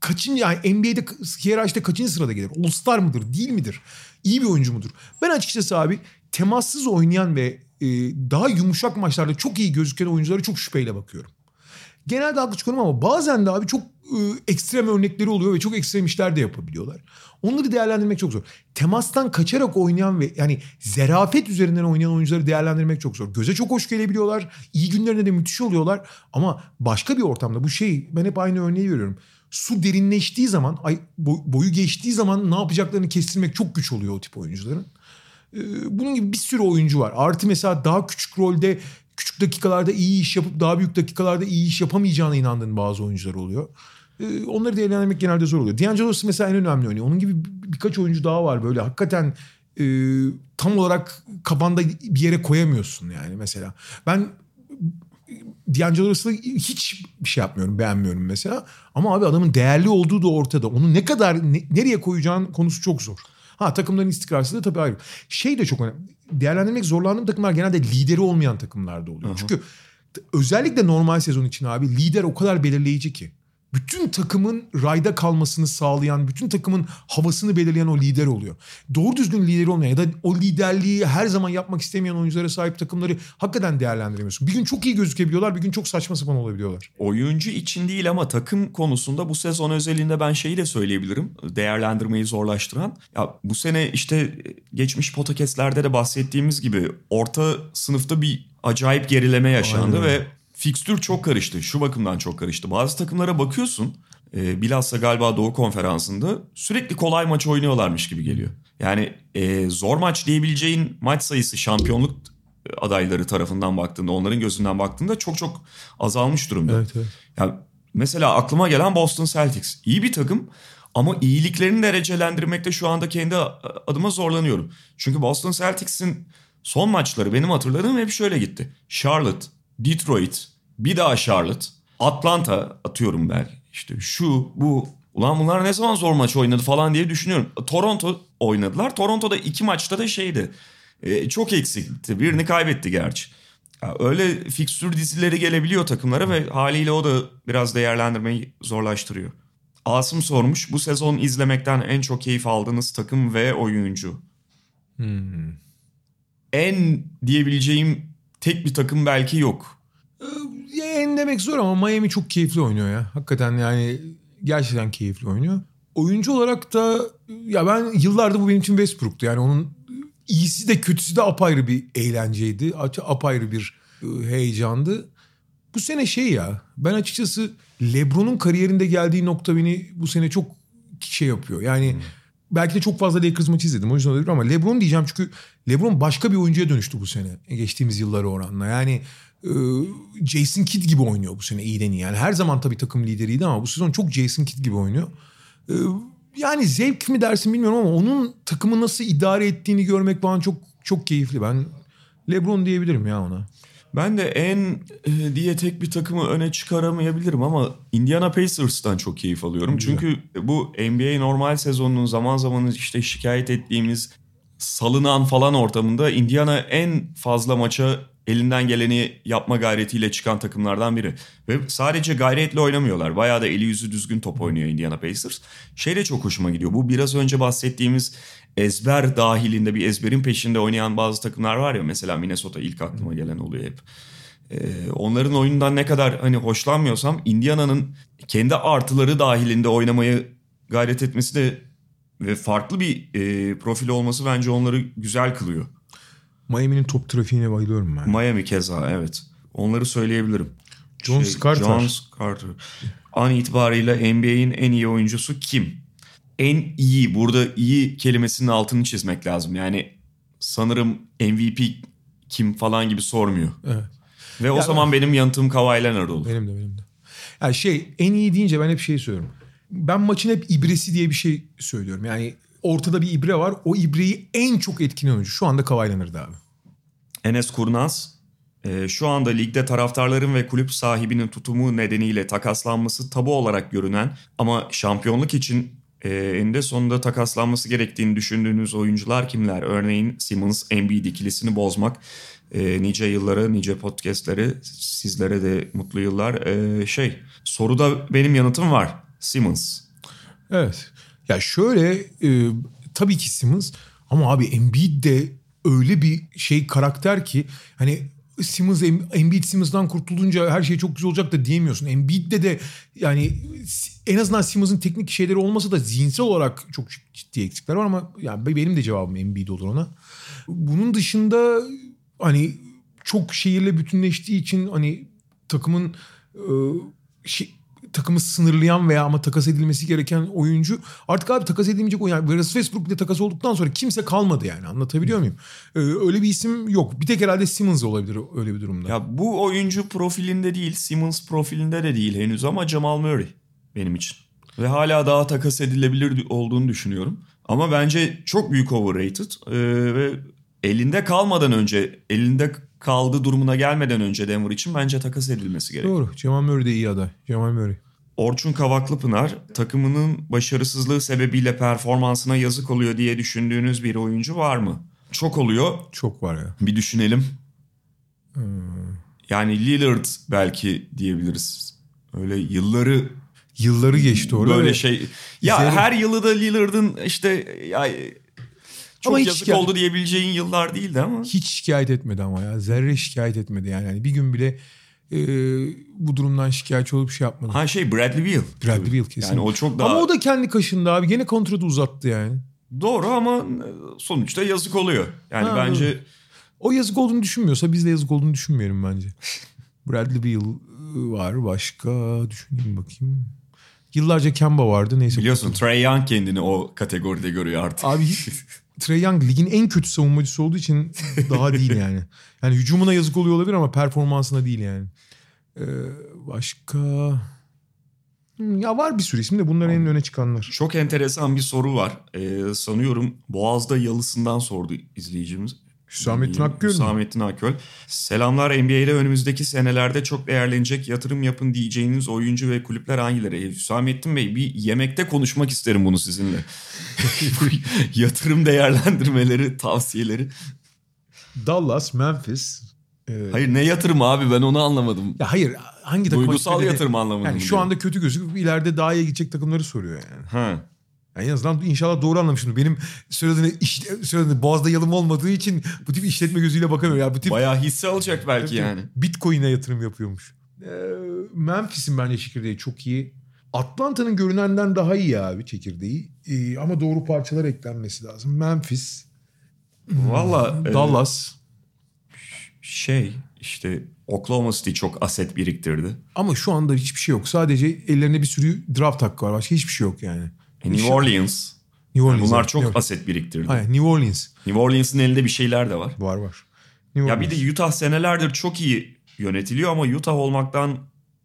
kaçıncı yani NBA'de hiyerarşide kaçıncı sırada gelir? All Star mıdır? Değil midir? İyi bir oyuncu mudur? Ben açıkçası abi temassız oynayan ve e, daha yumuşak maçlarda çok iyi gözüken oyunculara çok şüpheyle bakıyorum. Genelde haklı çıkıyorum ama bazen de abi çok e, ekstrem örnekleri oluyor ve çok ekstrem işler de yapabiliyorlar. Onları değerlendirmek çok zor. Temastan kaçarak oynayan ve yani zerafet üzerinden oynayan oyuncuları değerlendirmek çok zor. Göze çok hoş gelebiliyorlar. İyi günlerinde de müthiş oluyorlar. Ama başka bir ortamda bu şey ben hep aynı örneği veriyorum. Su derinleştiği zaman, boyu geçtiği zaman ne yapacaklarını kestirmek çok güç oluyor o tip oyuncuların. Bunun gibi bir sürü oyuncu var. Artı mesela daha küçük rolde küçük dakikalarda iyi iş yapıp daha büyük dakikalarda iyi iş yapamayacağına inandığın bazı oyuncular oluyor. Ee, onları değerlendirmek genelde zor oluyor. D'Angelo mesela en önemli örneği. Onun gibi bir- birkaç oyuncu daha var böyle hakikaten e, tam olarak kafanda bir yere koyamıyorsun yani mesela. Ben D'Angelo hiç bir şey yapmıyorum, beğenmiyorum mesela. Ama abi adamın değerli olduğu da ortada. Onu ne kadar, ne- nereye koyacağın konusu çok zor. Ha takımların istikrarsızlığı tabii ayrı. Şey de çok önemli. Değerlendirmek zorlandığım takımlar genelde lideri olmayan takımlarda oluyor. Çünkü t- özellikle normal sezon için abi lider o kadar belirleyici ki. Bütün takımın rayda kalmasını sağlayan, bütün takımın havasını belirleyen o lider oluyor. Doğru düzgün lideri olmayan ya da o liderliği her zaman yapmak istemeyen oyunculara sahip takımları hakikaten değerlendiremiyorsun. Bir gün çok iyi gözükebiliyorlar, bir gün çok saçma sapan olabiliyorlar. Oyuncu için değil ama takım konusunda bu sezon özelinde ben şeyi de söyleyebilirim. Değerlendirmeyi zorlaştıran. Ya bu sene işte geçmiş podcastlerde de bahsettiğimiz gibi orta sınıfta bir acayip gerileme yaşandı Aynen. ve fikstür çok karıştı. Şu bakımdan çok karıştı. Bazı takımlara bakıyorsun. E, bilhassa galiba Doğu Konferansı'nda sürekli kolay maç oynuyorlarmış gibi geliyor. Yani e, zor maç diyebileceğin maç sayısı şampiyonluk adayları tarafından baktığında, onların gözünden baktığında çok çok azalmış durumda. Evet, evet. Ya mesela aklıma gelen Boston Celtics. İyi bir takım ama iyiliklerini derecelendirmekte şu anda kendi adıma zorlanıyorum. Çünkü Boston Celtics'in son maçları benim hatırladığım hep şöyle gitti. Charlotte, Detroit, bir daha Charlotte, Atlanta atıyorum belki. İşte şu, bu. Ulan bunlar ne zaman zor maç oynadı falan diye düşünüyorum. Toronto oynadılar. Toronto'da iki maçta da şeydi. e, çok eksikti. Birini kaybetti gerçi. Ya öyle fikstür dizileri gelebiliyor takımlara ve haliyle o da biraz değerlendirmeyi zorlaştırıyor. Asım sormuş bu sezon izlemekten en çok keyif aldığınız takım ve oyuncu. Hmm. En diyebileceğim tek bir takım belki yok. Demek zor ama Miami çok keyifli oynuyor ya. Hakikaten yani gerçekten keyifli oynuyor. Oyuncu olarak da ya ben yıllardır bu benim için Westbrook'tu. Yani onun iyisi de kötüsü de apayrı bir eğlenceydi. Ap- Apayrı bir e, heyecandı. Bu sene şey ya ben açıkçası LeBron'un kariyerinde geldiği nokta beni bu sene çok şey yapıyor. Yani belki de çok fazla Lakers maçı izledim o yüzden olabilir ama LeBron diyeceğim çünkü LeBron başka bir oyuncuya dönüştü bu sene geçtiğimiz yıllara oranla. Yani Jason Kidd gibi oynuyor bu sene iyiden iyi. Yani her zaman tabii takım lideriydi ama bu sezon çok Jason Kidd gibi oynuyor. E, yani zevk mi dersin bilmiyorum ama onun takımı nasıl idare ettiğini görmek bana çok çok keyifli. Ben LeBron diyebilirim ya ona. Ben de en e, diye tek bir takımı öne çıkaramayabilirim ama Indiana Pacers'tan çok keyif alıyorum. Çünkü bu NBA normal sezonunun zaman zaman işte şikayet ettiğimiz salınan falan ortamında Indiana en fazla maça elinden geleni yapma gayretiyle çıkan takımlardan biri. Ve sadece gayretle oynamıyorlar. Bayağı da eli yüzü düzgün top oynuyor Indiana Pacers. Şey de çok hoşuma gidiyor. Bu biraz önce bahsettiğimiz ezber dahilinde bir ezberin peşinde oynayan bazı takımlar var ya. Mesela Minnesota ilk aklıma gelen oluyor hep. Ee, onların oyundan ne kadar hani hoşlanmıyorsam Indiana'nın kendi artıları dahilinde oynamayı gayret etmesi de ve farklı bir e, profil olması bence onları güzel kılıyor. Miami'nin top trafiğine bayılıyorum ben. Miami keza evet. Onları söyleyebilirim. John Şey, Carter. John Carter. An itibariyle NBA'in en iyi oyuncusu kim? En iyi burada iyi kelimesinin altını çizmek lazım. Yani sanırım MVP kim falan gibi sormuyor. Evet. Ve o Ya- zaman benim yanıtım Kawhi Leonard olur. Benim de benim de. Yani şey en iyi deyince ben hep şey söylüyorum. Ben maçın hep ibresi diye bir şey söylüyorum. Yani ortada bir ibre var. O ibreyi en çok etkilen oyuncu. Şu anda Kawhi Leonard abi. Enes Kurnaz e, şu anda ligde taraftarların ve kulüp sahibinin tutumu nedeniyle takaslanması tabu olarak görünen ama şampiyonluk için e, eninde sonunda takaslanması gerektiğini düşündüğünüz oyuncular kimler? Örneğin Simmons Embiid ikilisini bozmak e, nice yıllara nice podcastlere sizlere de mutlu yıllar. E, şey soruda benim yanıtım var Simmons. Evet. Ya şöyle e, tabii ki Simmons ama abi Embiid de öyle bir şey karakter ki hani Simmons Em- Embiid Simmons'dan kurtulunca her şey çok güzel olacak da diyemiyorsun. Embiid'de de yani en azından Simmons'ın teknik şeyleri olmasa da zihinsel olarak çok ciddi eksikler var ama yani benim de cevabım Embiid olur ona. Bunun dışında hani çok şehirle bütünleştiği için hani takımın e, şey, takımı sınırlayan veya ama takas edilmesi gereken oyuncu artık abi takas edilmeyecek oyuncu. Yani Russell Westbrook bile takas olduktan sonra kimse kalmadı yani anlatabiliyor muyum? Ee, öyle bir isim yok. Bir tek herhalde Simmons olabilir öyle bir durumda. Ya bu oyuncu profilinde değil, Simmons profilinde de değil henüz ama Jamal Murray benim için. Ve hala daha takas edilebilir olduğunu düşünüyorum. Ama bence çok büyük overrated ee, ve elinde kalmadan önce, elinde kaldığı durumuna gelmeden önce Denver için bence takas edilmesi gerekiyor. Doğru. Cemal Murray de iyi aday. Cemal Murray. Orçun Kavaklıpınar takımının başarısızlığı sebebiyle performansına yazık oluyor diye düşündüğünüz bir oyuncu var mı? Çok oluyor. Çok var ya. Bir düşünelim. Yani Lillard belki diyebiliriz. Öyle yılları Yılları geçti orada. böyle şey. Ya Zeynep- her yılı da Lillard'ın işte ya çok Ama yazık şikayet- oldu diyebileceğin yıllar değildi ama. Hiç şikayet etmedi ama ya. Zerre şikayet etmedi yani. yani bir gün bile e, bu durumdan şikayetçi olup şey yapmadı. Ha şey Bradley Beal. Bradley Beal kesin. Yani o çok daha Ama o da kendi kaşında abi. Gene kontratı uzattı yani. doğru ama sonuçta yazık oluyor. Yani Ha, bence O yazık olduğunu düşünmüyorsa biz de yazık olduğunu düşünmeyelim bence. (laughs) Bradley Beal ıı, var. Başka düşüneyim bakayım. Yıllarca Kemba vardı. Neyse. biliyorsun Trey Young kendini o kategoride görüyor artık. Abi (laughs) Trey Young ligin en kötü savunmacısı olduğu için daha değil (laughs) yani. Yani hücumuna yazık oluyor olabilir ama performansına değil yani. Ee, başka... Hmm, Ya var bir sürü isim de bunların en öne çıkanlar. Çok enteresan bir soru var. Ee, sanıyorum Boğaz'da Yalısı'ndan sordu izleyicimiz. Hüsamettin Akgöl mü? Hüsamettin Akgöl. Selamlar NBA'de önümüzdeki senelerde çok değerlenecek yatırım yapın diyeceğiniz oyuncu ve kulüpler hangileri? Hüsamettin Bey bir yemekte konuşmak isterim bunu sizinle. (laughs) Yatırım değerlendirmeleri, tavsiyeleri. Dallas, Memphis. e, Hayır ne yatırım abi ben onu anlamadım. Ya hayır hangi takım Duygusal yatırım anlamında Yani şu diyor? anda kötü gözüküp ileride daha iyi gidecek takımları soruyor yani. Ha. Yani en azından inşallah doğru anlamışım. Benim söylediğine, iş, söylediğine boğazda yalım olmadığı için bu tip işletme gözüyle bakamıyorum. Ya bu tip Bayağı hisse alacak belki yani. Bitcoin'e yatırım yapıyormuş. Ee, Memphis'in bence çekirdeği çok iyi. Atlanta'nın görünenden daha iyi abi çekirdeği. Ee, ama doğru parçalar eklenmesi lazım. Memphis, Valla e, Dallas. şey işte Oklahoma City çok aset biriktirdi. Ama şu anda hiçbir şey yok. Sadece ellerinde bir sürü draft hakkı var. Başka hiçbir şey yok yani. E, New Orleans. New Orleans. Bunlar evet. çok New- aset biriktirdi. Aynen, New Orleans. New Orleans'ın elinde bir şeyler de var. Var var. New Ya bir de Utah senelerdir çok iyi yönetiliyor ama Utah olmaktan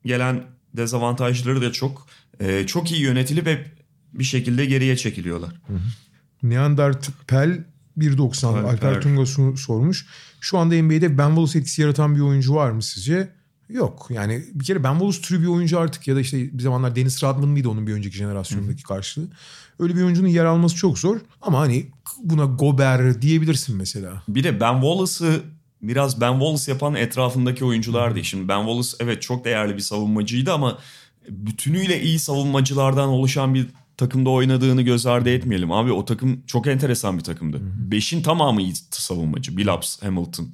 gelen dezavantajları da çok. Ee, çok iyi yönetilip hep bir şekilde geriye çekiliyorlar. Neandertal 1.90 Alper. Alper Tunga sormuş. Şu anda NBA'de Ben Wallace etkisi yaratan bir oyuncu var mı sizce? Yok. Yani bir kere Ben Wallace türü bir oyuncu artık ya da işte bir zamanlar Dennis Rodman mıydı onun bir önceki jenerasyondaki karşılığı. Öyle bir oyuncunun yer alması çok zor. Ama hani buna Gober diyebilirsin mesela. Bir de Ben Wallace'ı biraz Ben Wallace yapan etrafındaki oyunculardı. Şimdi Ben Wallace evet çok değerli bir savunmacıydı ama bütünüyle iyi savunmacılardan oluşan bir takımda oynadığını göz ardı etmeyelim. Abi o takım çok enteresan bir takımdı. Beşin tamamı iyi savunmacı. Billups, Hamilton,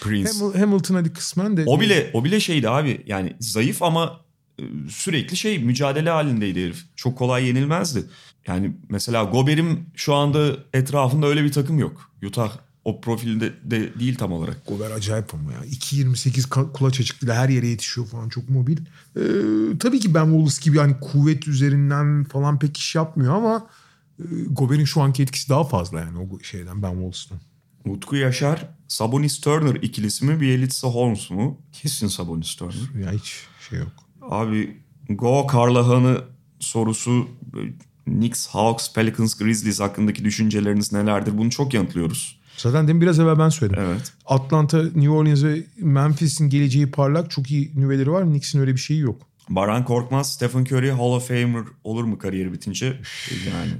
Prince. Ham- Hamilton hadi kısmen de. O bile o bile şeydi abi. Yani zayıf ama e, sürekli şey mücadele halindeydi herif. Çok kolay yenilmezdi. Yani mesela Gober'im şu anda etrafında öyle bir takım yok. Utah o profilde de değil tam olarak. Gober acayip ama ya. 2.28 ka- kulaç açıklığıyla her yere yetişiyor falan çok mobil. Ee, tabii ki Ben Wallace gibi hani kuvvet üzerinden falan pek iş yapmıyor ama e, Gober'in şu anki etkisi daha fazla yani o şeyden Ben Wallace'tan. Utku Yaşar, Sabonis Turner ikilisi mi Bielitsa Holmes mu? Kesin Sabonis Turner. Ya hiç şey yok. Abi Go Carlahan'ı sorusu e, Knicks, Hawks, Pelicans, Grizzlies hakkındaki düşünceleriniz nelerdir? Bunu çok yanıtlıyoruz. Zaten demin biraz evvel ben söyledim. Evet. Atlanta, New Orleans ve Memphis'in geleceği parlak. Çok iyi nüveleri var. Knicks'in öyle bir şeyi yok. Baran Korkmaz, Stephen Curry Hall of Famer olur mu kariyeri bitince? Yani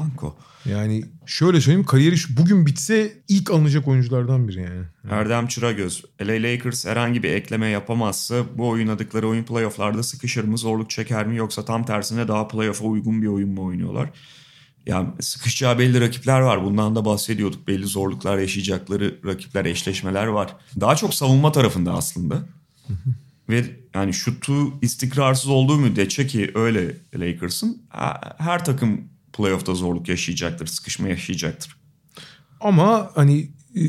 banko. Yani şöyle söyleyeyim kariyeri bugün bitse ilk alınacak oyunculardan biri yani. Erdem Çıragöz, LA Lakers herhangi bir ekleme yapamazsa bu oynadıkları oyun playofflarda sıkışır mı, zorluk çeker mi yoksa tam tersine daha playoff'a uygun bir oyun mu oynuyorlar? Ya sıkışacağı belli rakipler var. Bundan da bahsediyorduk. Belli zorluklar yaşayacakları rakipler, eşleşmeler var. Daha çok savunma tarafında aslında. (laughs) Ve yani şutu istikrarsız olduğu müddetçe ki öyle Lakers'ın her takım playoff'ta zorluk yaşayacaktır, sıkışma yaşayacaktır. Ama hani e,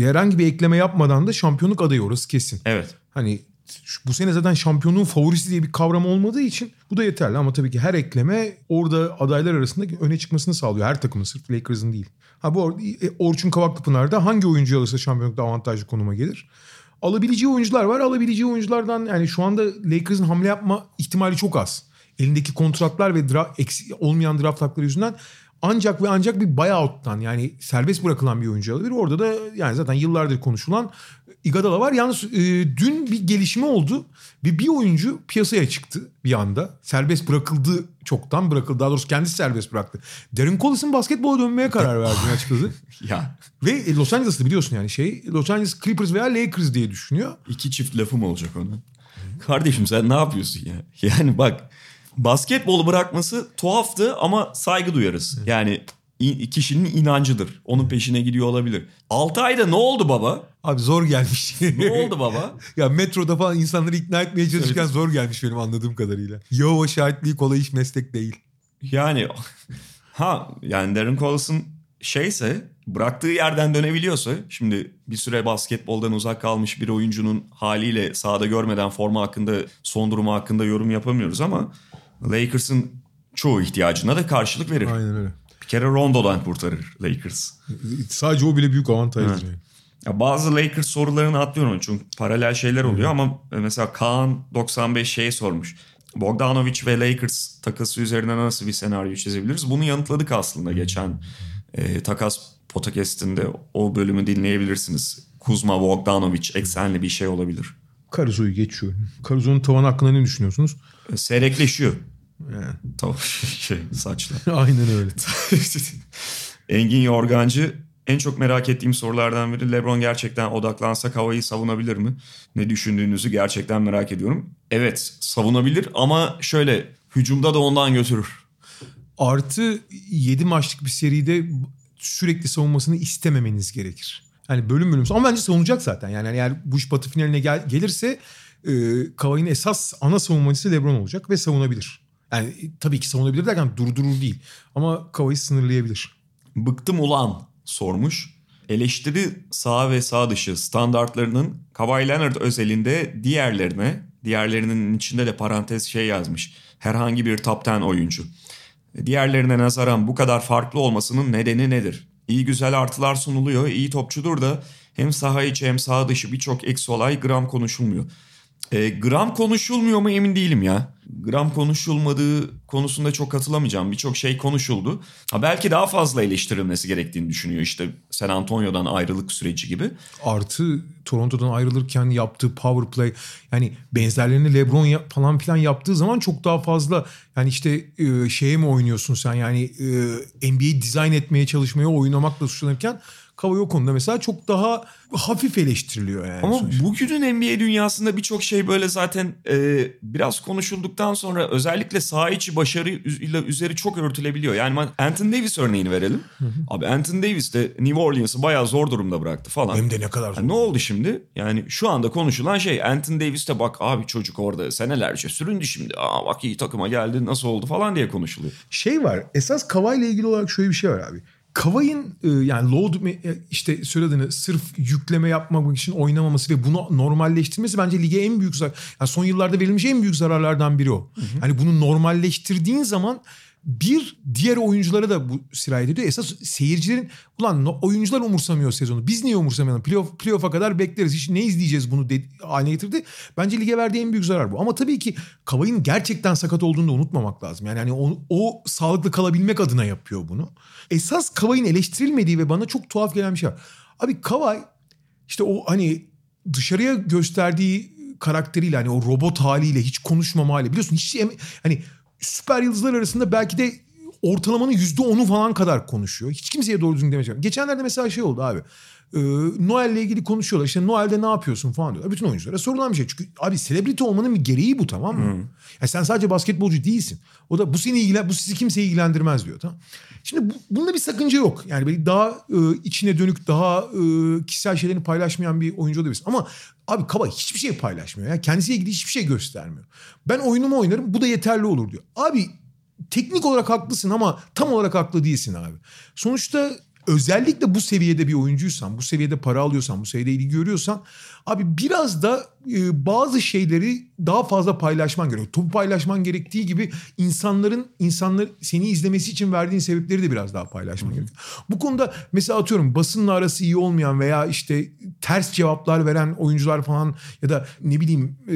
herhangi bir ekleme yapmadan da şampiyonluk adayı orası kesin. Evet. Hani bu sene zaten şampiyonluğun favorisi diye bir kavram olmadığı için bu da yeterli. Ama tabii ki her ekleme orada adaylar arasında öne çıkmasını sağlıyor. Her takımın sırf Lakers'ın değil. Ha bu ar- e, Orçun Kavaklıpınar'da hangi oyuncu alırsa şampiyonlukta avantajlı konuma gelir. Alabileceği oyuncular var. Alabileceği oyunculardan yani şu anda Lakers'ın hamle yapma ihtimali çok az. Elindeki kontratlar ve dra- eksi- olmayan draft hakları yüzünden ancak ve ancak bir buyout'tan yani serbest bırakılan bir oyuncu alabilir. Orada da yani zaten yıllardır konuşulan Iguodala var. Yalnız e, dün bir gelişme oldu ve bir oyuncu piyasaya çıktı bir anda. Serbest bırakıldı çoktan bırakıldı. Daha doğrusu kendisi serbest bıraktı. Darren Collins'in basketbola dönmeye karar verdiğini (laughs) açıkladı. Ya ve e, Los Angeles'ta biliyorsun yani şey Los Angeles Clippers veya Lakers diye düşünüyor. iki çift lafım olacak ona. Kardeşim sen ne yapıyorsun ya? (laughs) Yani bak basketbolu bırakması tuhaftı ama saygı duyarız. Yani kişinin inancıdır. Onun peşine gidiyor olabilir. 6 ayda ne oldu baba? Abi zor gelmiş. (laughs) Ne oldu baba? (laughs) ya metroda falan insanları ikna etmeye çalışırken zor gelmiş benim anladığım kadarıyla. Yahova şahitliği kolay iş meslek değil. Yani ha yani Darren Collins'ın şeyse bıraktığı yerden dönebiliyorsa şimdi bir süre basketboldan uzak kalmış bir oyuncunun haliyle sahada görmeden forma hakkında son durumu hakkında yorum yapamıyoruz ama Lakers'ın çoğu ihtiyacına da karşılık verir. Aynen öyle. Bir kere Rondo'dan kurtarır Lakers. Sadece o bile büyük avantajdır. Evet. yani. Ya bazı Lakers sorularını atlıyorum çünkü paralel şeyler oluyor ama mesela Kaan 95 şey sormuş. Bogdanovic ve Lakers takası üzerine nasıl bir senaryo çizebiliriz? Bunu yanıtladık aslında geçen e, takas podcast'inde o bölümü dinleyebilirsiniz. Kuzma Bogdanovic eksenli bir şey olabilir. Caruso'yu geçiyorum. Caruso'nun tavanı hakkında ne düşünüyorsunuz? E, Seyrekleşiyor. Yani. Tamam (laughs) şey saçla. (laughs) Aynen öyle. (laughs) Engin Yorgancı en çok merak ettiğim sorulardan biri LeBron gerçekten odaklansa havayı savunabilir mi? Ne düşündüğünüzü gerçekten merak ediyorum. Evet savunabilir ama şöyle hücumda da ondan götürür. Artı 7 maçlık bir seride sürekli savunmasını istememeniz gerekir. Yani bölüm bölüm. Ama bence savunacak zaten. Yani eğer bu iş batı finaline gel- gelirse e, Kavai'nin esas ana savunmacısı LeBron olacak ve savunabilir. Yani e, tabii ki savunabilir derken durdurur değil. Ama Kavai'yi sınırlayabilir. Bıktım ulan sormuş. Eleştiri sağ ve sağ dışı standartlarının Kawhi Leonard özelinde diğerlerine, diğerlerinin içinde de parantez şey yazmış. Herhangi bir top 10 oyuncu. Diğerlerine nazaran bu kadar farklı olmasının nedeni nedir? İyi güzel artılar sunuluyor, iyi topçudur da hem saha içi hem saha dışı birçok eksi olay gram konuşulmuyor. E, gram konuşulmuyor mu emin değilim ya. Gram konuşulmadığı konusunda çok katılamayacağım. Birçok şey konuşuldu. Ha belki daha fazla eleştirilmesi gerektiğini düşünüyor işte San Antonio'dan ayrılık süreci gibi. Artı Toronto'dan ayrılırken yaptığı power play yani benzerlerini LeBron falan filan yaptığı zaman çok daha fazla yani işte e, şeye mi oynuyorsun sen yani e, NBA dizayn etmeye çalışmaya oynamakla suçlanırken Kavay o konuda mesela çok daha hafif eleştiriliyor yani. Ama sonuçta. bugünün NBA dünyasında birçok şey böyle zaten e, biraz konuşulduktan sonra özellikle saha içi başarıyla üzeri çok örtülebiliyor. Yani Anthony Davis örneğini verelim. Abi Anthony Davis de New Orleans'ı bayağı zor durumda bıraktı falan. Hem de ne kadar zor. Yani ne oldu şimdi? Yani şu anda konuşulan şey Anthony Davis de bak abi çocuk orada senelerce süründü şimdi. Aa bak iyi takıma geldi nasıl oldu falan diye konuşuluyor. şey var. Esas Kavay ile ilgili olarak şöyle bir şey var abi. Kavay'ın e, yani load e, işte söylediğini sırf yükleme yapmamak için oynamaması ve bunu normalleştirmesi bence lige en büyük zarar. Yani son yıllarda verilmiş en büyük zararlardan biri o. Hani bunu normalleştirdiğin zaman bir diğer oyunculara da bu sirayet ediyor. Esas seyircilerin ulan oyuncular umursamıyor sezonu. Biz niye umursamayalım? Playoff, playoff'a kadar bekleriz. Hiç ne izleyeceğiz bunu de- haline getirdi. Bence lige verdiği en büyük zarar bu. Ama tabii ki Kavay'ın gerçekten sakat olduğunu da unutmamak lazım. Yani hani o, o sağlıklı kalabilmek adına yapıyor bunu. Esas Kavay'ın eleştirilmediği ve bana çok tuhaf gelen bir şey var. Abi Kavay işte o hani dışarıya gösterdiği karakteriyle hani o robot haliyle hiç konuşmama hali biliyorsun hiç em- hani süper yıldızlar arasında belki de ortalamanın yüzde onu falan kadar konuşuyor. Hiç kimseye doğru düzgün demeyeceğim. Geçenlerde mesela şey oldu abi. Ee, Noel'le ilgili konuşuyorlar. İşte Noel'de ne yapıyorsun falan diyorlar. Bütün oyunculara sorulan bir şey. Çünkü abi selebriti olmanın bir gereği bu tamam mı? Yani sen sadece basketbolcu değilsin. O da bu seni ilgilen, bu sizi kimseyi ilgilendirmez diyor tamam. Şimdi bu, bunda bir sakınca yok. Yani böyle daha e, içine dönük, daha e, kişisel şeylerini paylaşmayan bir oyuncu olabilirsin. Ama abi Kaba hiçbir şey paylaşmıyor. Ya. Kendisiyle ilgili hiçbir şey göstermiyor. Ben oyunumu oynarım bu da yeterli olur diyor. Abi teknik olarak haklısın ama tam olarak haklı değilsin abi. Sonuçta özellikle bu seviyede bir oyuncuysan, bu seviyede para alıyorsan, bu seviyede ilgi görüyorsan abi biraz da e, bazı şeyleri daha fazla paylaşman gerekiyor. Topu paylaşman gerektiği gibi insanların insanlar seni izlemesi için verdiğin sebepleri de biraz daha paylaşman gerekiyor. Bu konuda mesela atıyorum basınla arası iyi olmayan veya işte ters cevaplar veren oyuncular falan ya da ne bileyim e,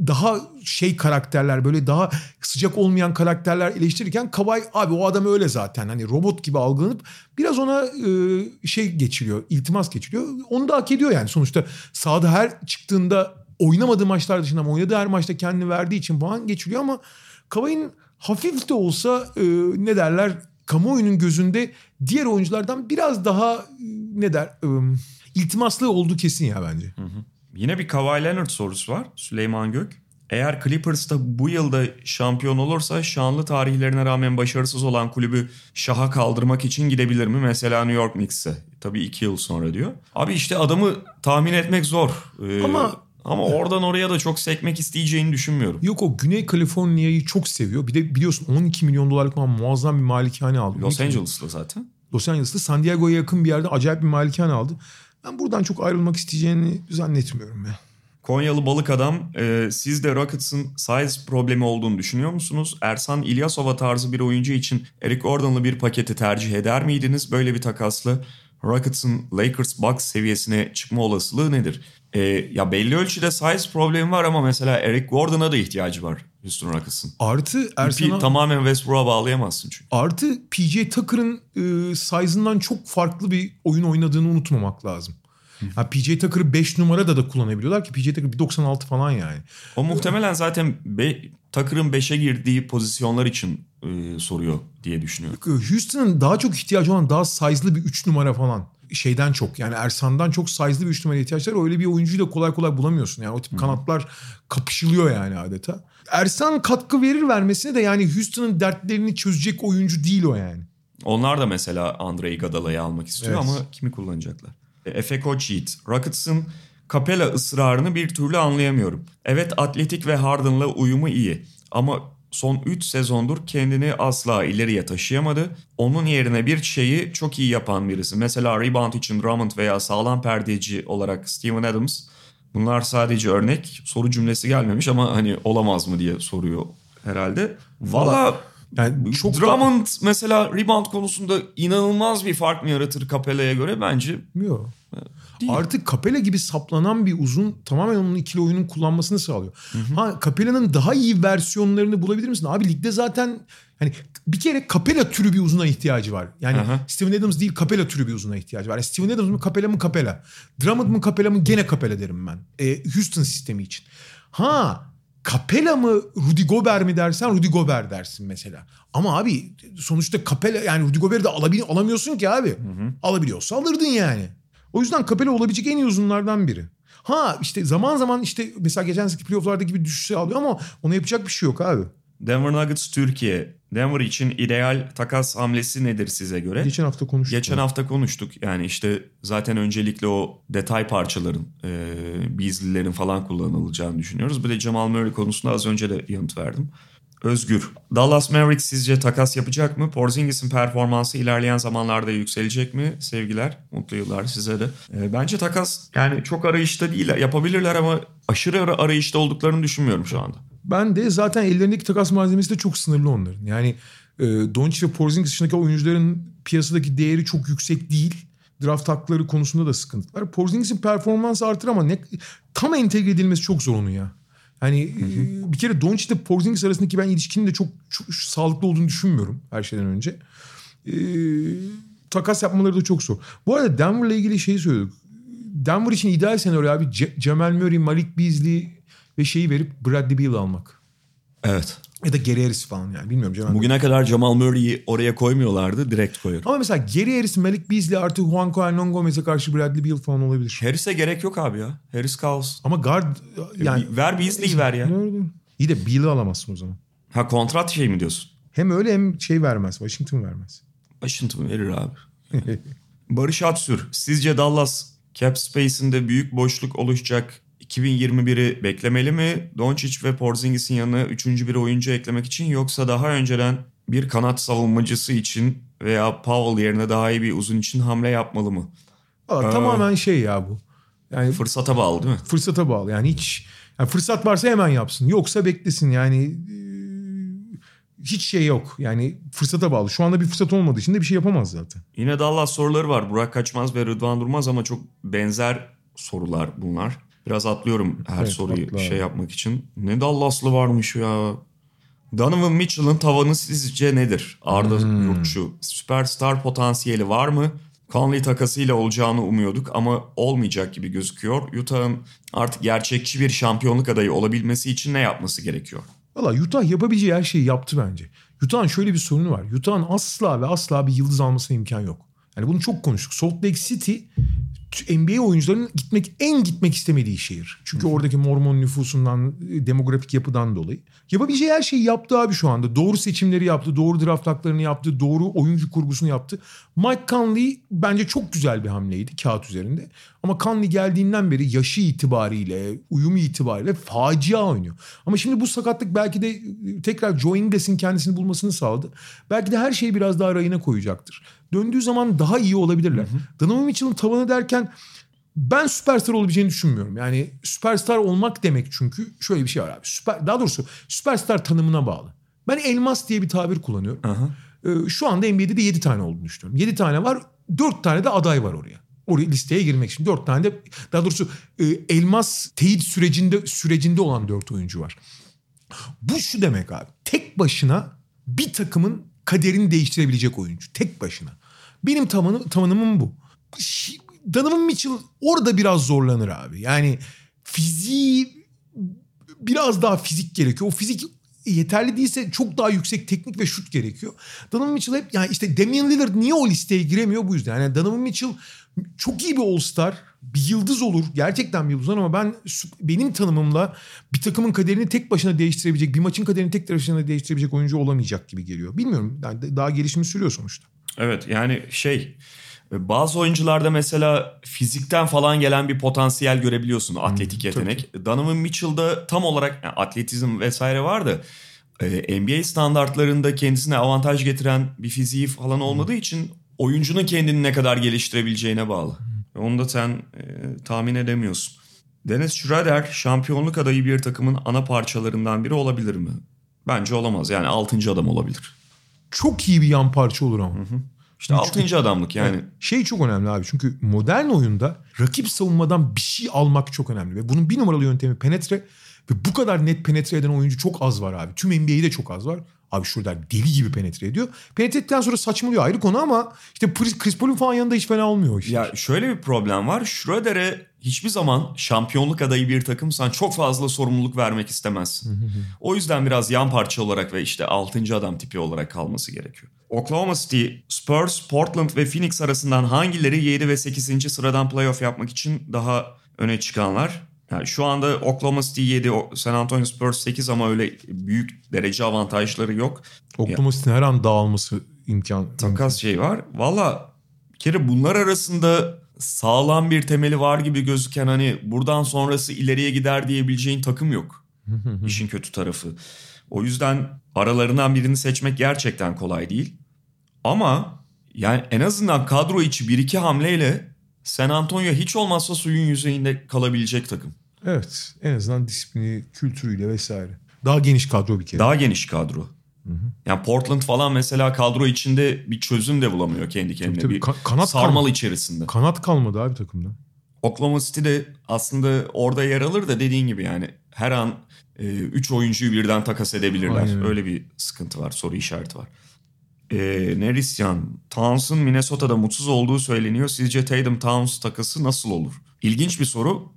daha şey karakterler böyle daha sıcak olmayan karakterler eleştirirken Kavay abi o adam öyle zaten. Hani robot gibi algılanıp biraz ona e, şey geçiliyor iltimas geçiliyor onu da hak ediyor yani. Sonuçta sahada her çıktığında oynamadığı maçlar dışında ama oynadığı her maçta kendini verdiği için falan geçiliyor ama Kavay'ın hafif de olsa e, ne derler kamuoyunun gözünde diğer oyunculardan biraz daha e, ne der e, iltimaslı olduğu kesin ya bence. Yine bir Kawhi Leonard sorusu var Süleyman Gök. Eğer Clippers da bu yılda şampiyon olursa şanlı tarihlerine rağmen başarısız olan kulübü şaha kaldırmak için gidebilir mi? Mesela New York Knicks'e. Tabii iki yıl sonra diyor. Abi işte adamı tahmin etmek zor. Ee, Ama- ama oradan oraya da çok sekmek isteyeceğini düşünmüyorum. Yok o Güney Kaliforniya'yı çok seviyor. Bir de biliyorsun 12 milyon dolarlık falan muazzam bir malikane aldı. Los 12 milyon. Angeles'ta zaten. Los Angeles'ta San Diego'ya yakın bir yerde acayip bir malikane aldı. Ben buradan çok ayrılmak isteyeceğini zannetmiyorum ya. Konyalı balık adam e, siz de Rockets'ın size problemi olduğunu düşünüyor musunuz? Ersan İlyasova tarzı bir oyuncu için Eric Gordon'lı bir paketi tercih eder miydiniz? Böyle bir takasla Rockets'ın Lakers Bucks seviyesine çıkma olasılığı nedir? E, ya belli ölçüde size problemi var ama mesela Eric Gordon'a da ihtiyacı var Houston Rockets'ın. Artı Ersan'a tamamen Westbrook'a bağlayamazsın çünkü. artı PJ Tucker'ın e, size'ından çok farklı bir oyun oynadığını unutmamak lazım. Ha, PJ Tucker'ı 5 numara da da kullanabiliyorlar ki PJ Tucker 1.96 falan yani. O muhtemelen zaten be, Tucker'ın 5'e girdiği pozisyonlar için e, soruyor diye düşünüyorum. Houston'ın daha çok ihtiyacı olan daha size'lı bir 3 numara falan. Şeyden çok yani Ersan'dan çok size'lı bir 3 numara ihtiyaçları öyle bir oyuncuyu da kolay kolay bulamıyorsun. Yani o tip kanatlar kapışılıyor yani adeta. Ersan katkı verir vermesine de yani Houston'ın dertlerini çözecek oyuncu değil o yani. Onlar da mesela Andrei Gadala'yı almak istiyor Evet. ama kimi kullanacaklar? E, Efe Koçyiğit. Rockets'ın Capella ısrarını bir türlü anlayamıyorum. Evet atletik ve Harden'la uyumu iyi ama son 3 sezondur kendini asla ileriye taşıyamadı. Onun yerine bir şeyi çok iyi yapan birisi. Mesela rebound için Drummond veya sağlam perdeci olarak Steven Adams. Bunlar sadece örnek. Soru cümlesi gelmemiş ama hani olamaz mı diye soruyor herhalde. Valla Yani çok da- Drummond mesela rebound konusunda inanılmaz bir fark mı yaratır Capella'ya göre? Bence Yok. Artık Capella gibi saplanan bir uzun tamamen onun ikili oyunun kullanmasını sağlıyor. Ha Capella'nın daha iyi versiyonlarını bulabilir misin? Abi ligde zaten hani bir kere Capella türü bir uzuna ihtiyacı var. Yani Aha. Steven Adams değil Capella türü bir uzuna ihtiyacı var. Yani Steven Adams mı Capella mı Capella. Drummond mı Capella mı gene Capella derim ben. E, Houston sistemi için. Ha Capella mı Rudy Gobert mi dersen Rudy Gobert dersin mesela. Ama abi sonuçta Capella yani Rudy Gobert'i de alabil alamıyorsun ki abi. Alabiliyorsa alırdın yani. O yüzden Capella olabilecek en iyi uzunlardan biri. Ha işte zaman zaman işte mesela geçen sezonki playoff'larda gibi düşüşe alıyor ama ona yapacak bir şey yok abi. Denver Nuggets Türkiye. Denver için ideal takas hamlesi nedir size göre? Geçen hafta konuştuk. Geçen hafta konuştuk. Yani işte zaten öncelikle o detay parçaların, e, Beasley'lerin falan kullanılacağını düşünüyoruz. Bir de Jamal Murray konusunda az önce de yanıt verdim. Özgür. Dallas Mavericks sizce takas yapacak mı? Porzingis'in performansı ilerleyen zamanlarda yükselecek mi? Sevgiler, mutlu yıllar size de. E, bence takas yani çok arayışta değil. Yapabilirler ama aşırı arayışta olduklarını düşünmüyorum şu anda. Ben de zaten ellerindeki takas malzemesi de çok sınırlı onların. Yani e, Doncic ve Porzingis dışındaki oyuncuların piyasadaki değeri çok yüksek değil. Draft hakları konusunda da sıkıntılar. Porzingis'in performansı artır ama ne, tam entegre edilmesi çok zor onun ya. Hani e, bir kere Doncic ile Porzingis arasındaki ben ilişkinin de çok, çok sağlıklı olduğunu düşünmüyorum her şeyden önce. E, takas yapmaları da çok zor. Bu arada Denver'la ilgili şeyi söyledik. Denver için ideal senaryo abi Ce- Jamal Murray, Malik Beasley ve şeyi verip Bradley Beal almak. Evet. Ya da Gary Harris falan yani bilmiyorum. Jamal Bugüne kadar Jamal Murray'i oraya koymuyorlardı. Direkt koyuyor. Ama mesela Gary Harris, Malik Beasley artı Juanco Hernan Gomez'e karşı Bradley Beal falan olabilir. Harris'e gerek yok abi ya. Harris kalsın. Ama guard yani... Bir- ver Beasley'i ver ya. İyi de Beal'ı alamazsın o zaman. Ha kontrat şey mi diyorsun? Hem öyle hem şey vermez. Washington vermez. Washington verir abi. (laughs) Barış Atsür. Sizce Dallas cap space'inde büyük boşluk oluşacak 2021'i beklemeli mi? Doncic ve Porzingis'in yanına üçüncü bir oyuncu eklemek için yoksa daha önceden bir kanat savunmacısı için veya Powell yerine daha iyi bir uzun için hamle yapmalı mı? Valla tamamen şey ya bu. Yani Fırsata bağlı değil mi? fırsata bağlı. Yani hiç yani fırsat varsa hemen yapsın. Yoksa beklesin. Yani e, hiç şey yok. Yani fırsata bağlı. Şu anda bir fırsat olmadığı için de bir şey yapamaz zaten. Yine Dallas soruları var. Burak Kaçmaz ve Rıdvan Durmaz ama çok benzer sorular bunlar. Biraz atlıyorum her Evet, soruyu atla şey yapmak için. Ne Dallaslı varmış ya. Donovan Mitchell'ın tavanı sizce nedir? Arda Hmm. Yurtçu. Süperstar potansiyeli var mı? Conley takasıyla olacağını umuyorduk ama olmayacak gibi gözüküyor. Utah'ın artık gerçekçi bir şampiyonluk adayı olabilmesi için ne yapması gerekiyor? Valla Utah yapabileceği her şeyi yaptı bence. Utah'ın şöyle bir sorunu var. Utah'ın asla ve asla bir yıldız almasına imkan yok. Yani bunu çok konuştuk. Salt Lake City NBA oyuncularının gitmek en gitmek istemediği şehir. Çünkü oradaki Mormon nüfusundan, e, demografik yapıdan dolayı. Yapabileceği her şeyi yaptı abi şu anda. Doğru seçimleri yaptı, doğru draft haklarını yaptı, doğru oyuncu kurgusunu yaptı. Mike Conley bence çok güzel bir hamleydi kağıt üzerinde. Ama Conley geldiğinden beri yaşı itibariyle, uyumu itibariyle facia oynuyor. Ama şimdi bu sakatlık belki de e, tekrar Joe Ingles'in kendisini bulmasını sağladı. Belki de her şeyi biraz daha rayına koyacaktır. Döndüğü zaman daha iyi olabilirler. Donovan Mitchell'ın tavanı derken ben süperstar olabileceğini düşünmüyorum. Yani süperstar olmak demek çünkü şöyle bir şey var abi. Süper, daha doğrusu süperstar tanımına bağlı. Ben elmas diye bir tabir kullanıyorum. Ee, şu anda NBA'de de 7 tane olduğunu düşünüyorum. 7 tane var, 4 tane de aday var oraya. Oraya listeye girmek için 4 tane de daha doğrusu e, elmas teyit sürecinde sürecinde olan 4 oyuncu var. Bu şu demek abi. Tek başına bir takımın kaderini değiştirebilecek oyuncu. Tek başına. Benim tavanı, tavanımım bu. Donovan Mitchell orada biraz zorlanır abi. Yani fiziği biraz daha fizik gerekiyor. O fizik yeterli değilse çok daha yüksek teknik ve şut gerekiyor. Donovan Mitchell hep yani işte Damian Lillard niye o listeye giremiyor bu yüzden. Yani Donovan Mitchell çok iyi bir All-Star, bir yıldız olur. Gerçekten bir yıldız olur ama ben benim tanımımla bir takımın kaderini tek başına değiştirebilecek, bir maçın kaderini tek başına değiştirebilecek oyuncu olamayacak gibi geliyor. Bilmiyorum. Yani daha gelişimi sürüyor sonuçta. Evet yani şey bazı oyuncularda mesela fizikten falan gelen bir potansiyel görebiliyorsun atletik yetenek. Donovan Mitchell'da tam olarak yani atletizm vesaire var da e, NBA standartlarında kendisine avantaj getiren bir fiziği falan olmadığı için oyuncunun kendini ne kadar geliştirebileceğine bağlı. Ve Onu da sen e, tahmin edemiyorsun. Dennis Schroeder şampiyonluk adayı bir takımın ana parçalarından biri olabilir mi? Bence olamaz. Yani 6. adam olabilir. Çok iyi bir yan parça olur ama. İşte 6. adamlık yani. Şey çok önemli abi çünkü modern oyunda rakip savunmadan bir şey almak çok önemli. Ve bunun bir numaralı yöntemi penetre ve bu kadar net penetre eden oyuncu çok az var abi. Tüm NBA'de çok az var. Abi Schroeder deli gibi penetre ediyor. Penetre ettikten sonra saçmalıyor ayrı konu ama işte Chris Paul'un falan yanında hiç fena olmuyor işte. Ya şöyle bir problem var. Schroeder'e hiçbir zaman şampiyonluk adayı bir takımsan çok fazla sorumluluk vermek istemezsin. o yüzden biraz yan parça olarak ve işte 6. adam tipi olarak kalması gerekiyor. Oklahoma City, Spurs, Portland ve Phoenix arasından hangileri 7 ve 8. sıradan playoff yapmak için daha öne çıkanlar? Yani şu anda Oklahoma City 7, San Antonio Spurs 8 ama öyle büyük derece avantajları yok. Oklahoma City'nin her an dağılması imkan. Takas şey var. Valla bir kere bunlar arasında sağlam bir temeli var gibi gözüken hani buradan sonrası ileriye gider diyebileceğin takım yok. (laughs) İşin kötü tarafı. O yüzden aralarından birini seçmek gerçekten kolay değil. Ama yani en azından kadro içi bir iki hamleyle San Antonio hiç olmazsa suyun yüzeyinde kalabilecek takım. Evet en azından disiplini, kültürüyle vesaire. Daha geniş kadro bir kere. Daha geniş kadro. Hı hı. Yani Portland falan mesela kadro içinde bir çözüm de bulamıyor kendi kendine. Tabii, tabii. Bir Ka- kanat sarmal kalmadı. içerisinde. Kanat kalmadı abi takımda. Oklahoma City de aslında orada yer alır da dediğin gibi yani her an 3 e, oyuncuyu birden takas edebilirler. Aynen. Öyle bir sıkıntı var, soru işareti var. E, Nerisyan, Towns'un Minnesota'da mutsuz olduğu söyleniyor. Sizce Tatum Towns takası nasıl olur? İlginç bir soru.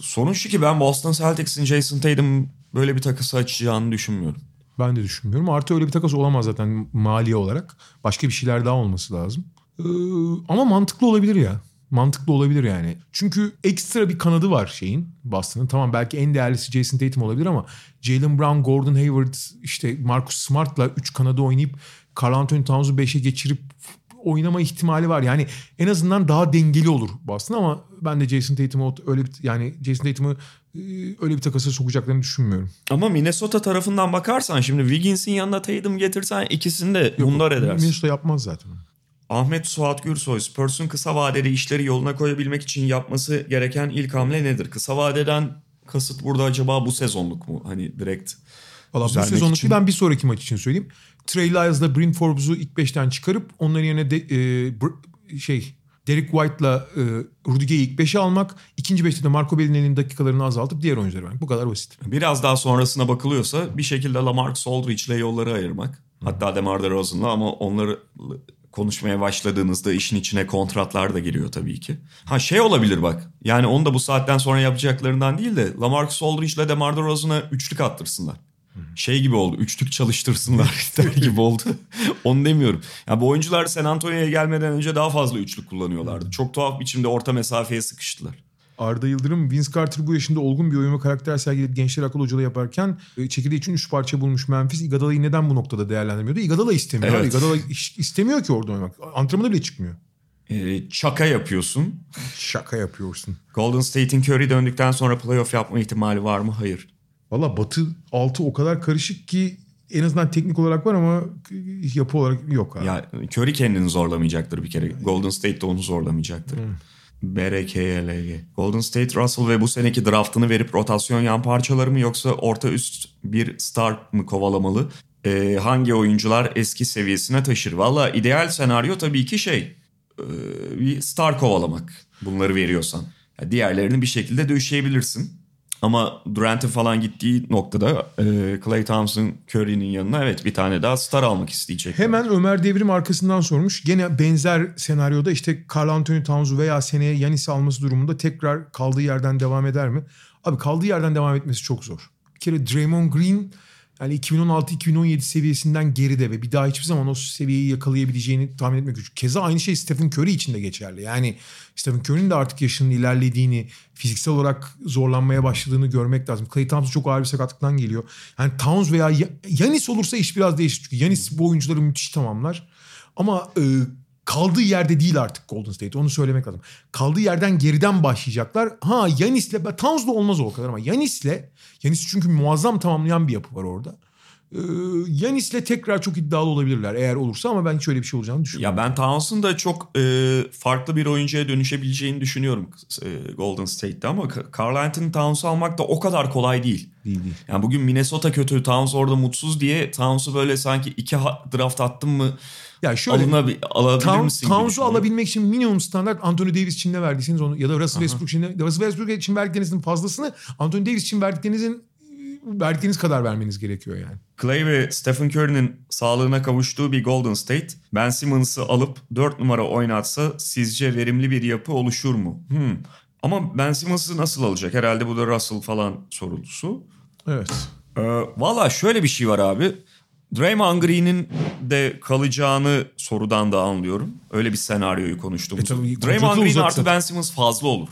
Sorun şu ki ben Boston Celtics'in Jason Tatum böyle bir takası açacağını düşünmüyorum. Ben de düşünmüyorum. Artı öyle bir takas olamaz zaten maliye olarak. Başka bir şeyler daha olması lazım. Ee, ama mantıklı olabilir ya. Mantıklı olabilir yani. Çünkü ekstra bir kanadı var şeyin Boston'ın. Tamam belki en değerlisi Jason Tatum olabilir ama Jalen Brown, Gordon Hayward, işte Marcus Smart'la 3 kanadı oynayıp Carl Anthony Towns'u 5'e geçirip oynama ihtimali var. Yani en azından daha dengeli olur Boston ama ben de Jason Tatum'u öyle bir, yani Jason Tatum'u e, öyle bir takasa sokacaklarını düşünmüyorum. Ama Minnesota tarafından bakarsan şimdi Wiggins'in yanına Tatum getirsen ikisini de bunlar edersin. Minnesota yapmaz zaten. Ahmet Suat Gürsoy, Spurs'un kısa vadede işleri yoluna koyabilmek için yapması gereken ilk hamle nedir? Kısa vadeden kasıt burada acaba bu sezonluk mu? Hani direkt Valla bu sezonluk için... ben bir sonraki maç için söyleyeyim. Trey Lyles'la Bryn Forbes'u ilk beşten çıkarıp onların yerine de, e, şey Derek White'la e, Rudiger'i ilk 5'e almak. ikinci beşte de Marco Bellinelli'nin dakikalarını azaltıp diğer oyuncuları vermek. Bu kadar basit. Biraz daha sonrasına bakılıyorsa bir şekilde Lamarcus Aldridge'le yolları ayırmak. Hatta DeMar DeRozan'la ama onları konuşmaya başladığınızda işin içine kontratlar da giriyor tabii ki. Ha şey olabilir bak. Yani onu da bu saatten sonra yapacaklarından değil de Lamarcus Aldridge ile DeMar DeRozan'a üçlük attırsınlar. Şey gibi oldu. Üçlük çalıştırsınlar (laughs) gibi oldu. (laughs) Onu demiyorum. Ya bu oyuncular San Antonio'ya gelmeden önce daha fazla üçlük kullanıyorlardı. Çok tuhaf biçimde orta mesafeye sıkıştılar. Arda Yıldırım, Vince Carter bu yaşında olgun bir oyun ve karakter sergileyip gençler akıl hocalığı yaparken e, çekirdeği için üç parça bulmuş Memphis. Iguodala'yı neden bu noktada değerlendirmiyordu? Iguodala istemiyor. Evet. Iguodala istemiyor ki orada oynamak. Antrenmana bile çıkmıyor. Ee, şaka yapıyorsun. Şaka yapıyorsun. Golden State'in Curry döndükten sonra playoff yapma ihtimali var mı? Hayır. Valla Batı altı o kadar karışık ki en azından teknik olarak var ama yapı olarak yok abi. Ya Curry kendini zorlamayacaktır bir kere. Golden State de onu zorlamayacaktır. Hmm. BRKLG. Golden State Russell ve bu seneki draftını verip rotasyon yan parçaları mı yoksa orta üst bir star mı kovalamalı? Ee, hangi oyuncular eski seviyesine taşır? Valla ideal senaryo tabii ki şey e, bir star kovalamak bunları veriyorsan. Yani diğerlerini bir şekilde döşeyebilirsin. Ama Durant'in falan gittiği noktada e, Clay Thompson Curry'nin yanına evet bir tane daha star almak isteyecek. Hemen Ömer Devrim arkasından sormuş. Gene benzer senaryoda işte Carl Anthony Towns'u veya seneye Yanis'i alması durumunda tekrar kaldığı yerden devam eder mi? Abi kaldığı yerden devam etmesi çok zor. Bir kere Draymond Green yani 2016-2017 seviyesinden geride ve bir daha hiçbir zaman o seviyeyi yakalayabileceğini tahmin etmek güç. Keza aynı şey Stephen Curry için de geçerli. Yani Stephen Curry'nin de artık yaşının ilerlediğini, fiziksel olarak zorlanmaya başladığını görmek lazım. Clay Thompson çok ağır bir sakatlıktan geliyor. Yani Towns veya Yanis olursa iş biraz değişir. Çünkü Yanis bu oyuncuları müthiş tamamlar. Ama e, kaldığı yerde değil artık Golden State. Onu söylemek lazım. Kaldığı yerden geriden başlayacaklar. Ha Yanis'le Towns'la olmaz o kadar ama Yanis'le Yanis çünkü muazzam tamamlayan bir yapı var orada. Ee, Yanis'le tekrar çok iddialı olabilirler eğer olursa ama ben hiç öyle bir şey olacağını düşünmüyorum. Ya ben Towns'un da çok e, farklı bir oyuncuya dönüşebileceğini düşünüyorum e, Golden State'te ama Carl Anthony Towns'u almak da o kadar kolay değil. Değil değil. Yani bugün Minnesota kötü, Towns orada mutsuz diye Towns'u böyle sanki iki draft attım mı ya şöyle Alınabi, alabilir Town, misin? Towns'u alabilmek için minimum standart Anthony Davis için ne verdiyseniz onu ya da Russell Westbrook için Russell Westbrook için verdiklerinizin fazlasını Anthony Davis için verdiklerinizin verdikleriniz kadar vermeniz gerekiyor yani. Clay ve Stephen Curry'nin sağlığına kavuştuğu bir Golden State, Ben Simmons'ı alıp 4 numara oynatsa sizce verimli bir yapı oluşur mu? Hmm. Ama Ben Simmons'ı nasıl alacak? Herhalde bu da Russell falan sorulusu. Evet. Ee, Valla şöyle bir şey var abi. Draymond Green'in de kalacağını sorudan da anlıyorum. Öyle bir senaryoyu konuştuğumuz. E tabii, Draymond Green uzattı. artı Ben Simmons fazla olur.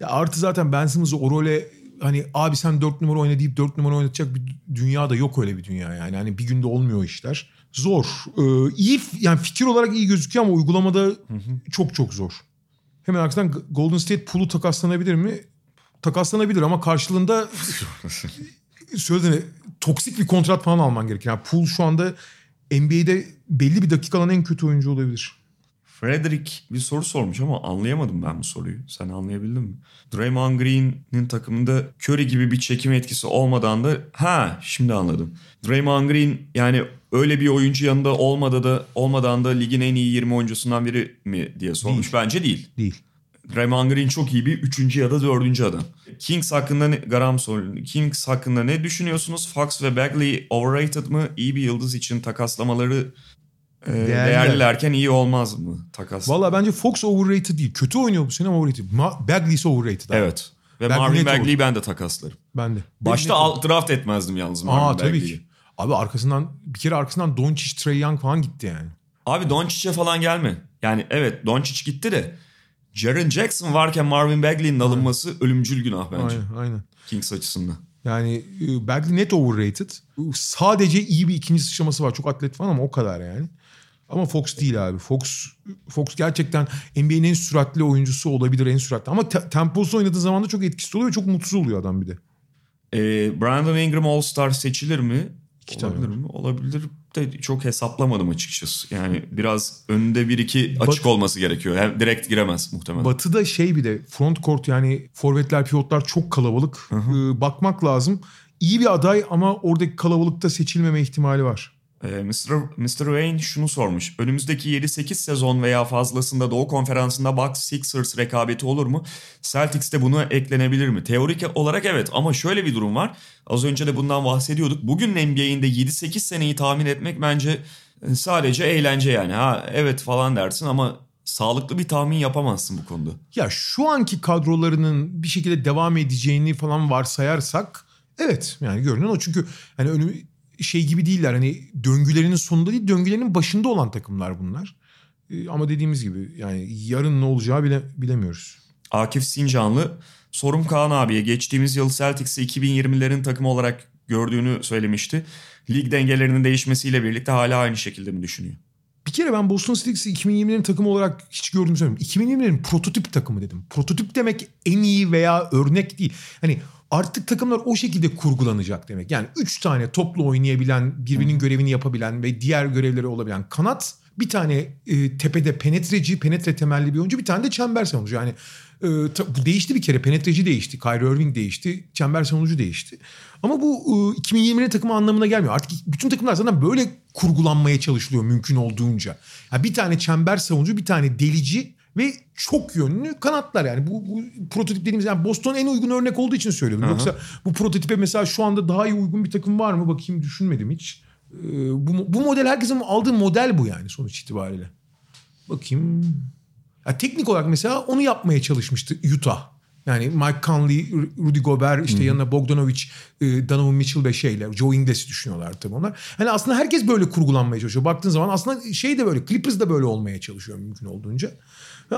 Ya artı zaten Ben Simmons'ı o role hani abi sen 4 numara oyna deyip 4 numara oynatacak bir dünya da yok öyle bir dünya yani. Hani bir günde olmuyor işler. Zor. Ee, iyi yani fikir olarak iyi gözüküyor ama uygulamada çok çok zor. Hemen arkasından Golden State Pool'u takaslanabilir mi? Takaslanabilir ama karşılığında (laughs) söylediğine toksik bir kontrat falan alman gerekir. Yani Pool şu anda NBA'de belli bir dakikadan en kötü oyuncu olabilir. Frederick bir soru sormuş ama anlayamadım ben bu soruyu. Sen anlayabildin mi? Draymond Green'in takımında Curry gibi bir çekim etkisi olmadan da ha şimdi anladım. Draymond Green yani öyle bir oyuncu yanında olmadan da olmadan da ligin en iyi 20 oyuncusundan biri mi diye sormuş. Bence değil. Değil. Draymond Green çok iyi bir üçüncü ya da dördüncü adam. Kings hakkında ne, Garam soruyor. Kings hakkında ne düşünüyorsunuz? Fox ve Bagley overrated mı? İyi bir yıldız için takaslamaları e, değerlilerken iyi olmaz mı? Takas. Valla bence Fox overrated değil. Kötü oynuyor bu sene ama overrated. Ma- Bagley ise overrated. abi. Evet. Ve Bagley Marvin Bagley'i ben de takaslarım. Ben de. Başta alt draft etmezdim yalnız. Marvin Aa tabii Bagley'i. ki. Abi arkasından bir kere arkasından Doncic, Trey Young falan gitti yani. Abi Doncic'e falan gelme. Yani evet Doncic gitti de Jaren Jackson varken Marvin Bagley'in alınması ölümcül günah bence. Aynen aynen. Kings açısından. Yani e, Bagley net overrated. Sadece iyi bir ikinci sıçraması var. Çok atlet falan ama o kadar yani. Ama Fox değil abi. Fox Fox gerçekten NBA'nin en süratli oyuncusu olabilir en süratli. Ama te- temposu oynadığı zaman da çok etkisi oluyor ve çok mutsuz oluyor adam bir de. Ee, Brandon Ingram All-Star seçilir mi? Olabilir var. mi? Olabilir de çok hesaplamadım açıkçası. Yani biraz önünde bir iki açık Bat- olması gerekiyor. Hem direkt giremez muhtemelen. Batı'da şey bir de front court yani forvetler pivotlar çok kalabalık. Ee, bakmak lazım. İyi bir aday ama oradaki kalabalıkta seçilmeme ihtimali var. Ee, Mr. Mr. Wayne şunu sormuş. Önümüzdeki 7-8 sezon veya fazlasında Doğu Konferansı'nda Bucks Sixers rekabeti olur mu? Celtics'te buna eklenebilir mi? Teorik olarak evet ama şöyle bir durum var. Az önce de bundan bahsediyorduk. Bugün NBA'inde 7-8 seneyi tahmin etmek bence e, sadece eğlence yani. Ha evet falan dersin ama sağlıklı bir tahmin yapamazsın bu konuda. Ya şu anki kadrolarının bir şekilde devam edeceğini falan varsayarsak evet yani görünen o çünkü hani önü şey gibi değiller hani döngülerinin sonunda değil döngülerinin başında olan takımlar bunlar. Ee, ama dediğimiz gibi yani yarın ne olacağı bile bilemiyoruz. Akif Sincanlı sorum Kaan abiye geçtiğimiz yıl Celtics'i 2020'lerin takımı olarak gördüğünü söylemişti. Lig dengelerinin değişmesiyle birlikte hala aynı şekilde mi düşünüyor? Bir kere ben Boston Celtics'i 2020'lerin takımı olarak hiç gördüğümü söylemiyorum. 2020'lerin prototip takımı dedim. Prototip demek en iyi veya örnek değil. Hani artık takımlar o şekilde kurgulanacak demek. Yani 3 tane toplu oynayabilen, birbirinin görevini yapabilen ve diğer görevleri olabilen kanat, bir tane e, tepede penetreci, penetre temelli bir oyuncu, bir tane de çember savunucu. Yani e, bu değişti bir kere. Penetreci değişti, Kyrie Irving değişti, çember savunucu değişti. Ama bu e, 2020'lerin takımı anlamına gelmiyor. Artık bütün takımlar zaten böyle kurgulanmaya çalışılıyor mümkün olduğunca. Yani bir tane çember savunucu, bir tane delici ve çok yönlü kanatlar yani bu, bu prototip dediğimiz yani Boston en uygun örnek olduğu için söylüyorum. Yoksa bu prototipe mesela şu anda daha iyi uygun bir takım var mı bakayım düşünmedim hiç. Ee, bu, bu model herkesin aldığı model bu yani sonuç itibariyle. Bakayım. Ya teknik olarak mesela onu yapmaya çalışmıştı Utah. Yani Mike Conley, Rudy Gobert, işte yanına Bogdanovic, e, Donovan Mitchell ve şeyler. Joe Ingles'i düşünüyorlar tabii onlar. Hani aslında herkes böyle kurgulanmaya çalışıyor. Baktığın zaman aslında şey de böyle, Clippers da böyle olmaya çalışıyor mümkün olduğunca. Ve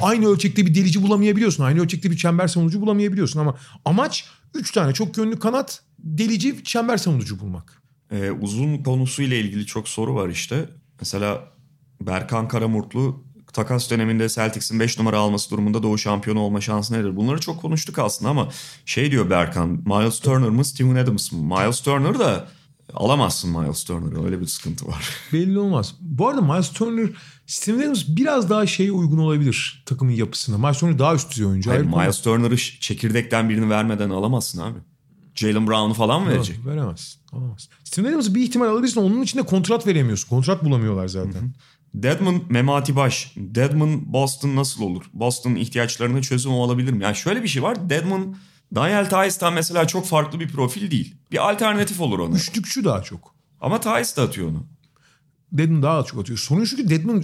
aynı, ölçekte bir delici bulamayabiliyorsun. Aynı ölçekte bir çember savunucu bulamayabiliyorsun. Ama amaç üç tane çok yönlü kanat, delici, çember savunucu bulmak. Ee, uzun konusuyla ilgili çok soru var işte. Mesela Berkan Karamurtlu takas döneminde Celtics'in 5 numara alması durumunda Doğu şampiyonu olma şansı nedir? Bunları çok konuştuk aslında ama şey diyor Berkan, Miles Turner mı Steven Adams mı? Miles Turner da alamazsın Miles Turner'ı öyle bir sıkıntı var. (laughs) Belli olmaz. Bu arada Miles Turner, Steven Adams biraz daha şeye uygun olabilir takımın yapısına. Miles Turner daha üst düzey oyuncu. Hayır, konu. Miles Turner'ı çekirdekten birini vermeden alamazsın abi. Jalen Brown'u falan mı verecek? Yok, veremez. Alamaz. Steven Adams'ı bir ihtimal alabilirsin. Onun için de kontrat veremiyorsun. Kontrat bulamıyorlar zaten. Deadman Memati Baş. Deadman Boston nasıl olur? Boston ihtiyaçlarına çözüm olabilir mi? Yani şöyle bir şey var. Deadman Daniel Tice'dan mesela çok farklı bir profil değil. Bir alternatif olur ona. Üçlükçü daha çok. Ama Tice de atıyor onu. Deadman daha çok atıyor. Sorun şu ki Deadman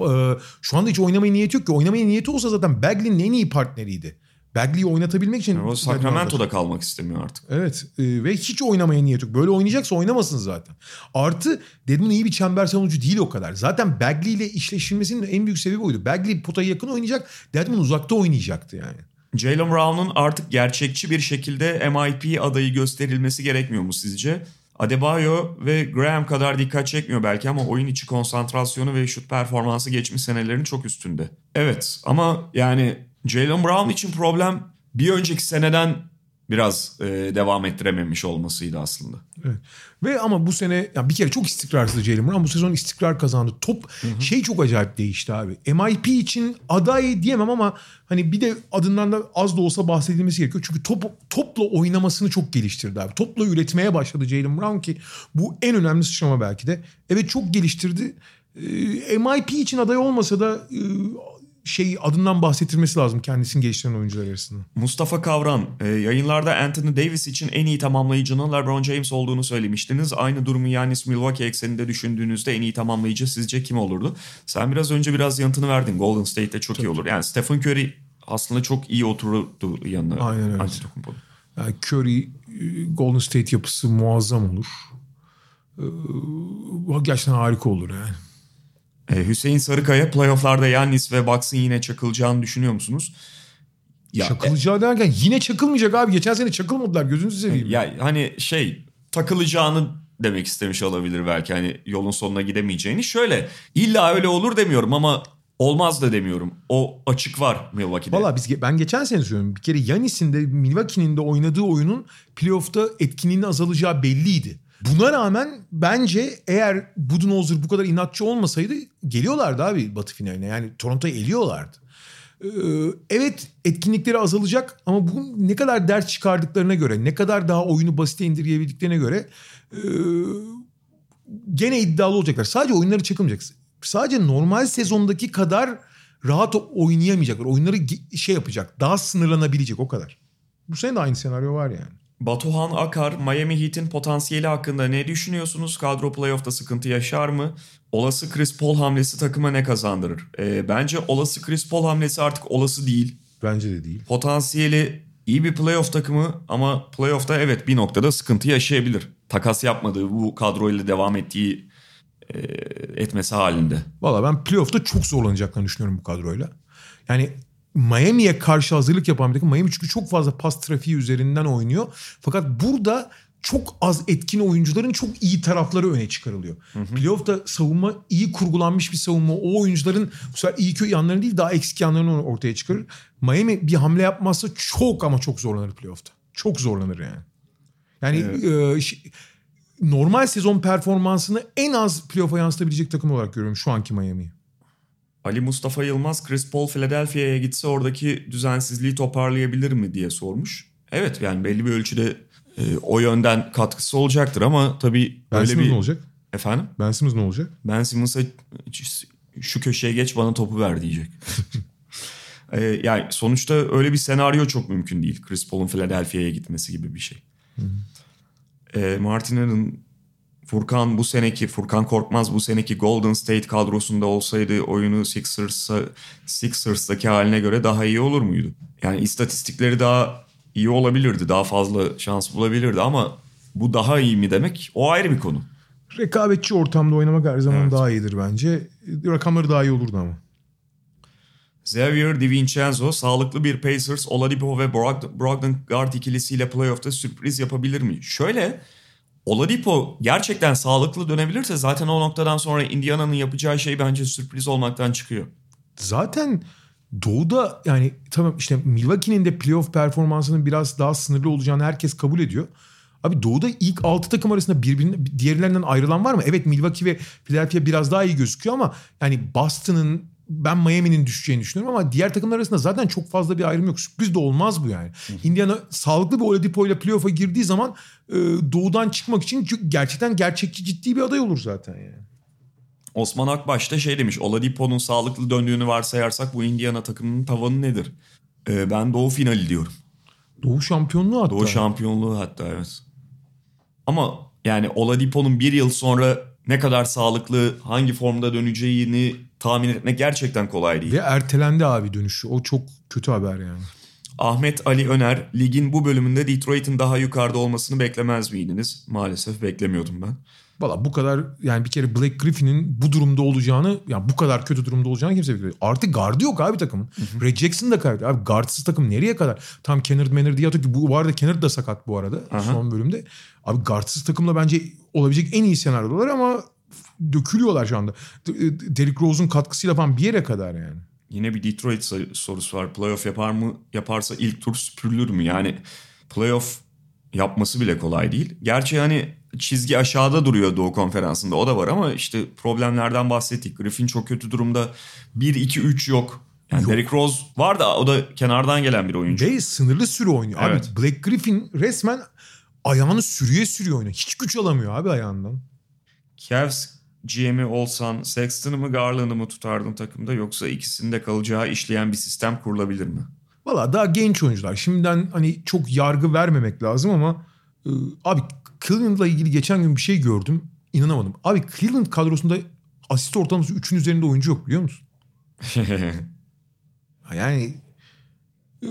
e, şu anda hiç oynamaya niyeti yok ki. Oynamaya niyeti olsa zaten Bagley'nin en iyi partneriydi. Bagley'i oynatabilmek için... Yani o Sacramento'da kalmak istemiyor artık. Evet e, ve hiç oynamaya niyet yok. Böyle oynayacaksa oynamasın zaten. Artı Deadman iyi bir çember savunucu değil o kadar. Zaten Bagley ile işleşilmesinin en büyük sebebi oydu. Bagley potaya yakın oynayacak. Deadman uzakta oynayacaktı yani. Jalen Brown'un artık gerçekçi bir şekilde MIP adayı gösterilmesi gerekmiyor mu sizce? Adebayo ve Graham kadar dikkat çekmiyor belki ama oyun içi konsantrasyonu ve şut performansı geçmiş senelerin çok üstünde. Evet ama yani Jalen Brown için problem bir önceki seneden biraz e, devam ettirememiş olmasıydı aslında. Evet. Ve ama bu sene ya bir kere çok istikrarsız Jalen Brown. Bu sezon istikrar kazandı. Top hı hı. şey çok acayip değişti abi. MIP için aday diyemem ama hani bir de adından da az da olsa bahsedilmesi gerekiyor. Çünkü top topla oynamasını çok geliştirdi abi. Topla üretmeye başladı Jalen Brown ki bu en önemli sıçrama belki de. Evet çok geliştirdi. E, MIP için aday olmasa da e, şey adından bahsettirmesi lazım kendisini geliştiren oyuncular arasında. Mustafa Kavran e, yayınlarda Anthony Davis için en iyi tamamlayıcının LeBron James olduğunu söylemiştiniz. Aynı durumu Yanis Milwaukee ekseninde düşündüğünüzde en iyi tamamlayıcı sizce kim olurdu? Sen biraz önce biraz yanıtını verdin. Golden State'de çok Tabii. iyi olur. Yani Stephen Curry aslında çok iyi otururdu yanına. Aynen öyle. Yani Curry Golden State yapısı muazzam olur. Gerçekten harika olur yani. Ee, Hüseyin Sarıkaya playofflarda Yannis ve Bucks'ın yine çakılacağını düşünüyor musunuz? Ya, Çakılacağı derken yine çakılmayacak abi. Geçen sene çakılmadılar gözünüzü seveyim. Ya hani şey takılacağını demek istemiş olabilir belki hani yolun sonuna gidemeyeceğini. Şöyle illa öyle olur demiyorum ama olmaz da demiyorum. O açık var Milwaukee'de. Valla biz ben geçen sene söylüyorum. Bir kere Yanis'in de Milwaukee'nin de oynadığı oyunun playoff'ta etkinliğinin azalacağı belliydi. Buna rağmen bence eğer Budenholzer bu kadar inatçı olmasaydı geliyorlardı abi Batı finaline. Yani Toronto'yu eliyorlardı. Ee, evet etkinlikleri azalacak ama bu ne kadar ders çıkardıklarına göre, ne kadar daha oyunu basite indirgeyebildiklerine göre e, gene iddialı olacaklar. Sadece oyunları çakılmayacak. Sadece normal sezondaki kadar rahat oynayamayacaklar. Oyunları şey yapacak, daha sınırlanabilecek o kadar. Bu sene de aynı senaryo var yani. Batuhan Akar, Miami Heat'in potansiyeli hakkında ne düşünüyorsunuz? Kadro playoff'ta sıkıntı yaşar mı? Olası Chris Paul hamlesi takıma ne kazandırır? E, bence olası Chris Paul hamlesi artık olası değil. Bence de değil. Potansiyeli iyi bir playoff takımı ama playoff'ta evet bir noktada sıkıntı yaşayabilir. Takas yapmadığı bu kadroyla devam ettiği e, etmesi halinde. Valla ben playoff'ta çok zorlanacaklarını düşünüyorum bu kadroyla. Yani Miami'ye karşı hazırlık yapan bir takım. Miami çünkü çok fazla pas trafiği üzerinden oynuyor. Fakat burada çok az etkin oyuncuların çok iyi tarafları öne çıkarılıyor. Hı hı. Playoff'ta savunma iyi kurgulanmış bir savunma. O oyuncuların bu sefer iyi köy yanlarını değil daha eksik yanlarını ortaya çıkarır. Miami bir hamle yapmazsa çok ama çok zorlanır playoff'ta. Çok zorlanır yani. Yani evet. e, normal sezon performansını en az playoff'a yansıtabilecek takım olarak görüyorum şu anki Miami'yi. Ali Mustafa Yılmaz Chris Paul Philadelphia'ya gitse oradaki düzensizliği toparlayabilir mi diye sormuş. Evet yani belli bir ölçüde e, o yönden katkısı olacaktır ama tabii ben Simmons bir... ne olacak? Efendim? Ben Simmons ne olacak? Ben Simmons'a şu köşeye geç bana topu ver diyecek. (laughs) e, yani sonuçta öyle bir senaryo çok mümkün değil. Chris Paul'un Philadelphia'ya gitmesi gibi bir şey. Hı hı. E, Martin'in Furkan bu seneki Furkan Korkmaz bu seneki Golden State kadrosunda olsaydı oyunu Sixers'a Sixers'taki haline göre daha iyi olur muydu? Yani istatistikleri daha iyi olabilirdi. Daha fazla şans bulabilirdi ama bu daha iyi mi demek o ayrı bir konu. Rekabetçi ortamda oynamak her zaman evet. daha iyidir bence. Rakamları daha iyi olurdu ama. Xavier DiVincenzo sağlıklı bir Pacers, Oladipo ve Brogdon guard ikilisiyle playoff'ta sürpriz yapabilir mi? Şöyle Oladipo gerçekten sağlıklı dönebilirse zaten o noktadan sonra Indiana'nın yapacağı şey bence sürpriz olmaktan çıkıyor. Zaten Doğu'da yani tamam işte Milwaukee'nin de playoff performansının biraz daha sınırlı olacağını herkes kabul ediyor. Abi Doğu'da ilk 6 takım arasında birbirine diğerlerinden ayrılan var mı? Evet Milwaukee ve Philadelphia biraz daha iyi gözüküyor ama yani Boston'ın ben Miami'nin düşeceğini düşünüyorum ama diğer takımlar arasında zaten çok fazla bir ayrım yok. Sürpriz de olmaz bu yani. Hı. Indiana sağlıklı bir Oladipo ile playoff'a girdiği zaman e, doğudan çıkmak için gerçekten gerçekçi ciddi bir aday olur zaten yani. Osman Akbaş da şey demiş. Oladipo'nun sağlıklı döndüğünü varsayarsak bu Indiana takımının tavanı nedir? Ee, ben doğu finali diyorum. Doğu şampiyonluğu hatta. Doğu şampiyonluğu hatta evet. Ama yani Oladipo'nun bir yıl sonra ne kadar sağlıklı, hangi formda döneceğini tahmin etmek gerçekten kolay değil. Ve ertelendi abi dönüşü. O çok kötü haber yani. Ahmet Ali Öner, ligin bu bölümünde Detroit'in daha yukarıda olmasını beklemez miydiniz? Maalesef beklemiyordum ben. Valla bu kadar yani bir kere Blake Griffin'in bu durumda olacağını yani bu kadar kötü durumda olacağını kimse beklemiyor. Artık gardı yok abi takımın. Red Jackson da kaybetti. Abi guardsız takım nereye kadar? Tam Kennard Manor diye atıyor ki bu, bu arada Kennard da sakat bu arada Aha. son bölümde. Abi guardsız takımla bence olabilecek en iyi senaryolar ama dökülüyorlar şu anda. D- Derrick Rose'un katkısıyla falan bir yere kadar yani. Yine bir Detroit sor- sorusu var. Playoff yapar mı? Yaparsa ilk tur süpürülür mü? Yani playoff yapması bile kolay değil. Gerçi hani çizgi aşağıda duruyor Doğu Konferansı'nda o da var ama işte problemlerden bahsettik. Griffin çok kötü durumda. 1-2-3 yok. Yani Yok. Derrick Rose var da o da kenardan gelen bir oyuncu. Ve sınırlı süre oynuyor. Evet. Abi Blake Griffin resmen ayağını sürüye sürüyor oynuyor. Hiç güç alamıyor abi ayağından. Cavs GM'i olsan Sexton'ı mı Garland'ı mı tutardın takımda yoksa ikisinde kalacağı işleyen bir sistem kurulabilir mi? Valla daha genç oyuncular. Şimdiden hani çok yargı vermemek lazım ama e, abi Cleveland'la ilgili geçen gün bir şey gördüm. İnanamadım. Abi Cleveland kadrosunda asist ortalaması 3'ün üzerinde oyuncu yok biliyor musun? (laughs) Yani e,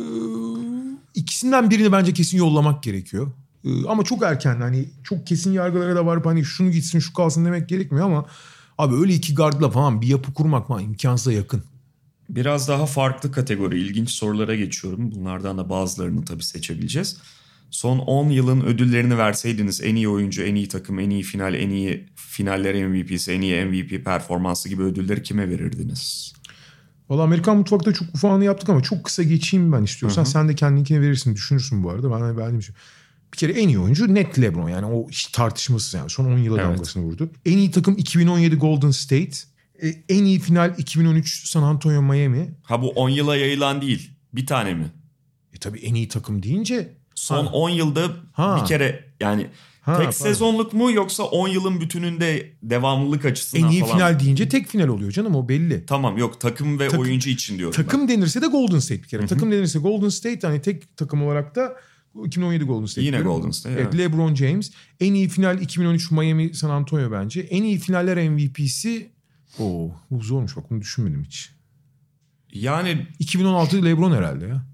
ikisinden birini bence kesin yollamak gerekiyor. E, ama çok erken hani çok kesin yargılara da varıp hani şunu gitsin şu kalsın demek gerekmiyor ama abi öyle iki gardla falan bir yapı kurmak falan imkansıza yakın. Biraz daha farklı kategori, ilginç sorulara geçiyorum. Bunlardan da bazılarını tabii seçebileceğiz. Son 10 yılın ödüllerini verseydiniz en iyi oyuncu, en iyi takım, en iyi final, en iyi finaller MVP'si, en iyi MVP performansı gibi ödülleri kime verirdiniz? Valla Amerikan mutfakta çok ufağını yaptık ama çok kısa geçeyim ben istiyorsan. Sen de kendinkine verirsin düşünürsün bu arada. Ben beğendim şey. Bir kere en iyi oyuncu net LeBron yani o hiç tartışmasız yani son 10 yıla Evet. damgasını vurdu. En iyi takım 2017 Golden State. E, En iyi final 2013 San Antonio Miami. Ha bu 10 yıla yayılan değil, bir tane mi? E tabii en iyi takım deyince Son Ha. 10 yılda Ha. bir kere yani Ha, tek pardon. sezonluk mu yoksa 10 yılın bütününde devamlılık açısından en iyi falan? final deyince tek final oluyor canım o belli. Tamam yok takım ve Takım- oyuncu için diyorum Takım denirse de Golden State bir kere. Takım denirse Golden State hani tek takım olarak da 2017 Golden State. Yine. Golden State, Evet, evet. LeBron James. En iyi final 2013 Miami San Antonio bence. En iyi finaller MVP'si Oo, bu zormuş bak bunu düşünmedim hiç. Yani 2016 LeBron herhalde ya.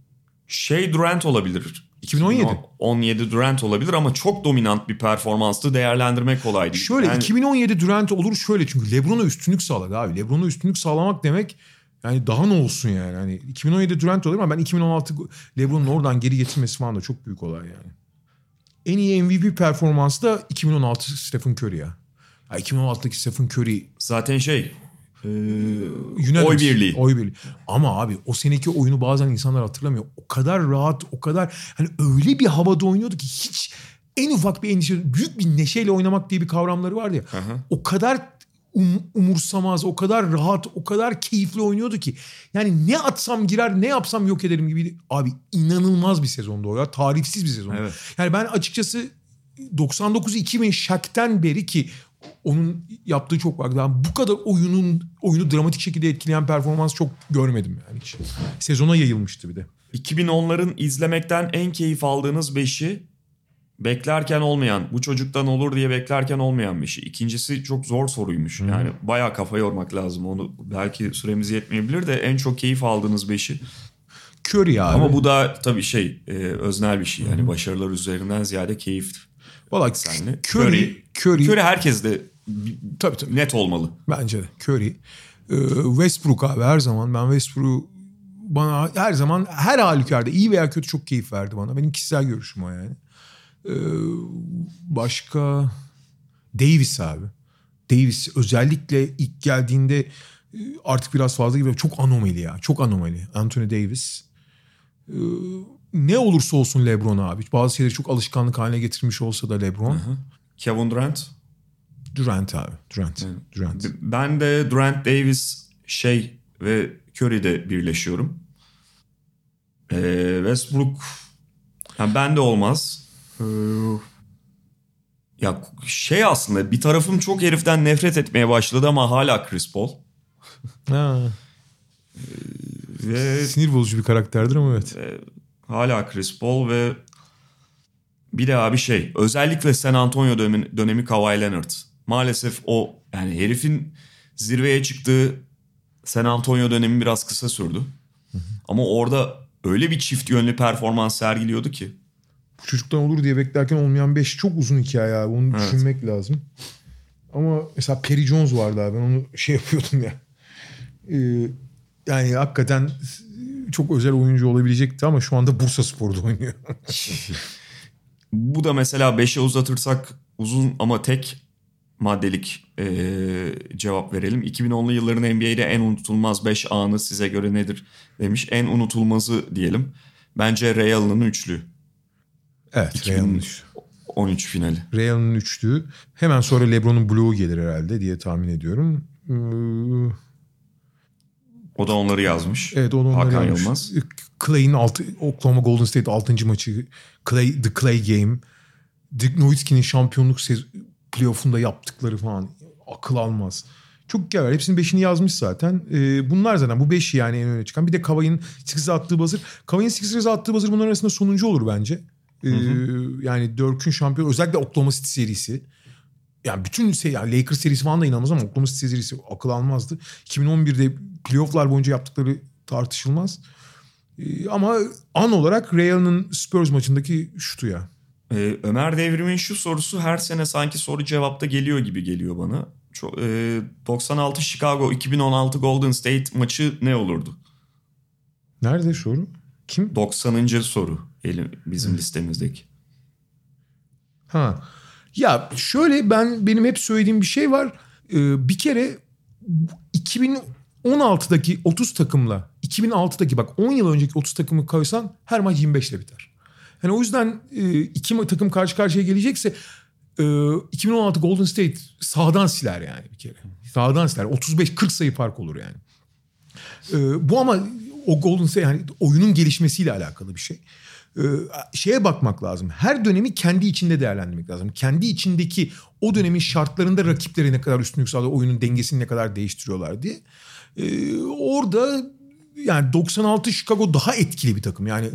şey Durant olabilir. 2017. 17 Durant olabilir ama çok dominant bir performanstı değerlendirmek kolay değil. Şöyle Yani 2017 Durant olur şöyle çünkü LeBron'a üstünlük sağladı abi. LeBron'a üstünlük sağlamak demek yani daha ne olsun yani. Hani 2017 Durant olur ama ben 2016 LeBron'un oradan geri getirmesi falan da çok büyük olay yani. En iyi MVP performansı da 2016 Stephen Curry ya. ya 2016'daki Stephen Curry zaten şey e, Unanimous. oy birliği. Oy birliği. Ama abi o seneki oyunu bazen insanlar hatırlamıyor. O kadar rahat, o kadar hani öyle bir havada oynuyordu ki hiç en ufak bir endişe, büyük bir neşeyle oynamak diye bir kavramları vardı ya. Aha. O kadar um- umursamaz, o kadar rahat, o kadar keyifli oynuyordu ki. Yani ne atsam girer, ne yapsam yok ederim gibi. Abi inanılmaz bir sezondu o ya. Tarifsiz bir sezon. Evet. Yani ben açıkçası 99-2000 Shaq'ten beri ki onun yaptığı çok var. Ben bu kadar oyunun oyunu dramatik şekilde etkileyen performans çok görmedim yani hiç. Sezona yayılmıştı bir de. 2010'ların izlemekten en keyif aldığınız beşi beklerken olmayan, bu çocuktan olur diye beklerken olmayan beşi. İkincisi çok zor soruymuş. Yani bayağı kafa yormak lazım. Onu belki süremiz yetmeyebilir de en çok keyif aldığınız beşi. Curry abi. Ama bu da tabii şey e, öznel bir şey. Yani başarılar üzerinden ziyade keyif. Valla senle. Curry, Curry, Curry herkes de tabii tabii. net olmalı. Bence de Curry. Ee, Westbrook abi her zaman ben Westbrook bana her zaman her halükarda iyi veya kötü çok keyif verdi bana. Benim kişisel görüşüm o yani. Ee, başka Davis abi. Davis özellikle ilk geldiğinde e, artık biraz fazla gibi çok anomali ya. Çok anomali. Anthony Davis. Ee, ne olursa olsun LeBron abi. Bazı şeyleri çok alışkanlık haline getirmiş olsa da LeBron. Kevin Durant. Durant abi. Durant. Durant. Ben de Durant Davis şey ve Curry'de birleşiyorum. Ee, Westbrook yani ben de olmaz. Ee, ya şey aslında bir tarafım çok heriften nefret etmeye başladı ama hala Chris Paul. Ha. Ve Sinir bozucu bir karakterdir ama evet. hala Chris Paul ve bir de abi şey özellikle San Antonio dönemi, dönemi Kawhi Leonard. Maalesef o yani herifin zirveye çıktığı San Antonio dönemi biraz kısa sürdü. Ama orada öyle bir çift yönlü performans sergiliyordu ki. Bu çocuktan olur diye beklerken olmayan 5 çok uzun hikaye abi. Onu Evet. düşünmek lazım. Ama mesela Perry Jones vardı abi. Ben onu şey (laughs) yapıyordum ya. Ee, yani hakikaten çok özel oyuncu olabilecekti ama şu anda Bursa Spor'da oynuyor. (laughs) Bu da mesela 5'e uzatırsak uzun ama tek maddelik eee, cevap verelim. 2010'lu yılların NBA'de en unutulmaz 5 anı size göre nedir demiş. En unutulmazı diyelim. Bence Ray Allen'ın üçlü. Evet 2000 Real'ın üçlü. 13 finali. Real'ın üçlü. Hemen sonra LeBron'un bloğu gelir herhalde diye tahmin ediyorum. Ee, O da onları yazmış. Evet onu onları Hakan yapmış. Yılmaz. Clay'in altı, Oklahoma Golden State 6. maçı. Clay, The Clay Game. Dirk Nowitzki'nin şampiyonluk playoff'unda yaptıkları falan akıl almaz. Çok var. Hepsinin beşini yazmış zaten. Ee, bunlar zaten bu beşi yani en öne çıkan. Bir de Kavay'ın Sixers'a attığı buzzer. Kavay'ın Sixers'a attığı buzzer bunların arasında sonuncu olur bence. Ee, yani Dirk'ün şampiyon özellikle Oklahoma City serisi. Yani bütün şey, yani Lakers serisi falan da inanılmaz ama Oklahoma City serisi akıl almazdı. 2011'de playofflar boyunca yaptıkları tartışılmaz. Ee, ama an olarak Real'ın Spurs maçındaki şutu ya. Ee, Ömer Devrim'in şu sorusu her sene sanki soru cevapta geliyor gibi geliyor bana. Çok, e, 96 Chicago 2016 Golden State maçı ne olurdu? Nerede soru? Kim? 90. soru elim, bizim listemizdeki. Ha. Ya şöyle ben benim hep söylediğim bir şey var. Ee, bir kere 2016'daki 30 takımla 2006'daki bak 10 yıl önceki 30 takımı koysan her maç 25 ile biter. Yani o yüzden e, iki takım karşı karşıya gelecekse e, 2016 Golden State sağdan siler yani bir kere. Sağdan siler. 35-40 sayı fark olur yani. E, bu ama o Golden State yani oyunun gelişmesiyle alakalı bir şey. Ee, şeye bakmak lazım. Her dönemi kendi içinde değerlendirmek lazım. Kendi içindeki o dönemin şartlarında rakipleri ne kadar üstünlük sağlıyor, oyunun dengesini ne kadar değiştiriyorlar diye. Ee, orada yani 96 Chicago daha etkili bir takım. Yani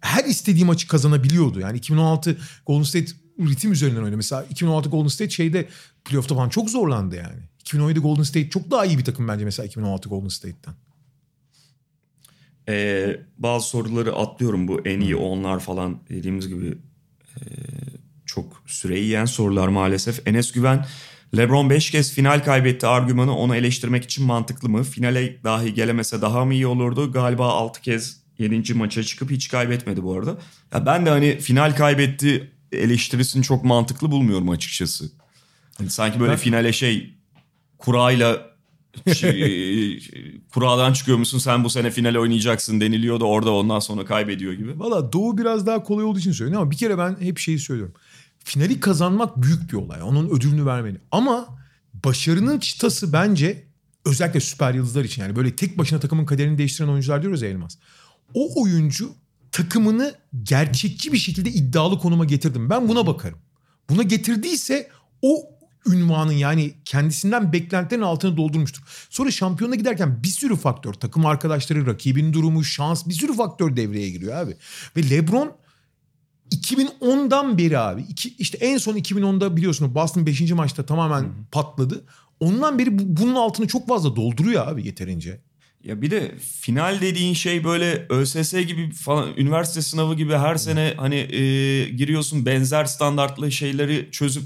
her istediği maçı kazanabiliyordu. Yani 2016 Golden State ritim üzerinden oynadı. Mesela 2016 Golden State şeyde playoff'ta falan çok zorlandı yani. 2017 Golden State çok daha iyi bir takım bence mesela 2016 Golden State'ten. Ee, bazı soruları atlıyorum bu en iyi onlar falan dediğimiz gibi e, çok süre yiyen sorular maalesef. Enes Güven LeBron 5 kez final kaybetti argümanı onu eleştirmek için mantıklı mı? Finale dahi gelemese daha mı iyi olurdu? Galiba 6 kez 7. maça çıkıp hiç kaybetmedi bu arada. Ya ben de hani final kaybetti eleştirisini çok mantıklı bulmuyorum açıkçası. Hani sanki böyle Ben- finale şey kurayla şey, kuradan çıkıyor musun sen bu sene final oynayacaksın deniliyor da orada ondan sonra kaybediyor gibi. Valla Doğu biraz daha kolay olduğu için söylüyorum ama bir kere ben hep şeyi söylüyorum. Finali kazanmak büyük bir olay. Onun ödülünü vermeli. Ama başarının çıtası bence özellikle süper yıldızlar için yani böyle tek başına takımın kaderini değiştiren oyuncular diyoruz ya Elmas. O oyuncu takımını gerçekçi bir şekilde iddialı konuma getirdim. Ben buna bakarım. Buna getirdiyse o ünvanın yani kendisinden beklentilerin altını doldurmuştur. Sonra şampiyona giderken bir sürü faktör, takım arkadaşları, rakibin durumu, şans bir sürü faktör devreye giriyor abi. Ve LeBron 2010'dan beri abi iki, işte en son 2010'da biliyorsun Boston 5. maçta tamamen patladı. Ondan beri bu- bunun altını çok fazla dolduruyor abi yeterince. Ya bir de final dediğin şey böyle ÖSS gibi falan üniversite sınavı gibi her sene hani e, giriyorsun benzer standartlı şeyleri çözüp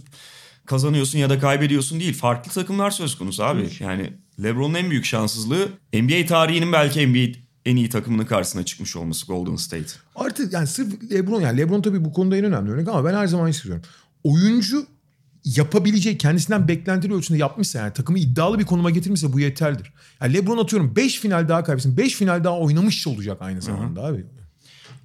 kazanıyorsun ya da kaybediyorsun değil. Farklı takımlar söz konusu abi. Yani LeBron'un en büyük şanssızlığı NBA tarihinin belki NBA en iyi takımının karşısına çıkmış olması Golden State. Artık yani sırf LeBron yani LeBron tabii bu konuda en önemli örnek ama ben her zaman istiyorum. Oyuncu yapabileceği kendisinden beklentileri ölçüsünde yapmışsa yani takımı iddialı bir konuma getirmişse bu yeterlidir. Yani LeBron atıyorum 5 final daha kaybetsin. 5 final daha oynamış olacak aynı zamanda abi.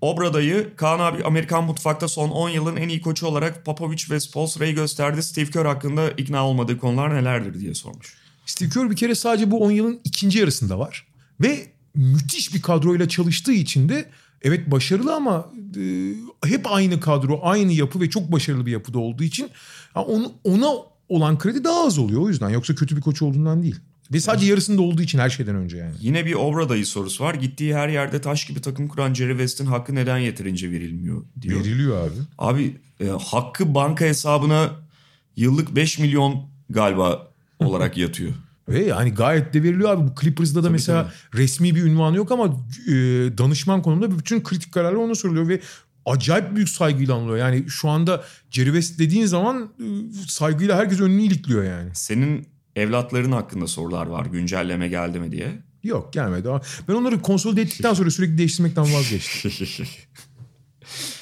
Obrada'yı Kaan abi Amerikan mutfakta son 10 yılın en iyi koçu olarak Popovich ve Spolstra'yı gösterdi. Steve Kerr hakkında ikna olmadığı konular nelerdir diye sormuş. Steve Kerr bir kere sadece bu 10 yılın ikinci yarısında var. Ve müthiş bir kadroyla çalıştığı için de evet başarılı ama e, hep aynı kadro, aynı yapı ve çok başarılı bir yapıda olduğu için ya onu, ona olan kredi daha az oluyor o yüzden. Yoksa kötü bir koç olduğundan değil. Ve sadece yarısında olduğu için her şeyden önce yani. Yine bir obra dayı sorusu var. Gittiği her yerde taş gibi takım kuran Jerry West'in hakkı neden yeterince verilmiyor diyor. Veriliyor abi. Abi e, hakkı banka hesabına yıllık 5 milyon galiba (laughs) olarak yatıyor. Ve yani gayet de veriliyor abi. Bu Clippers'da da mesela resmi bir ünvanı yok ama e, danışman konumunda bütün kritik kararlar ona soruluyor ve acayip büyük saygıyla anılıyor. Yani şu anda Jerry West dediğin zaman e, saygıyla herkes önünü ilikliyor yani. Senin evlatların hakkında sorular var güncelleme geldi mi diye. Yok gelmedi ben onları konsolide ettikten sonra sürekli değiştirmekten vazgeçtim. (laughs)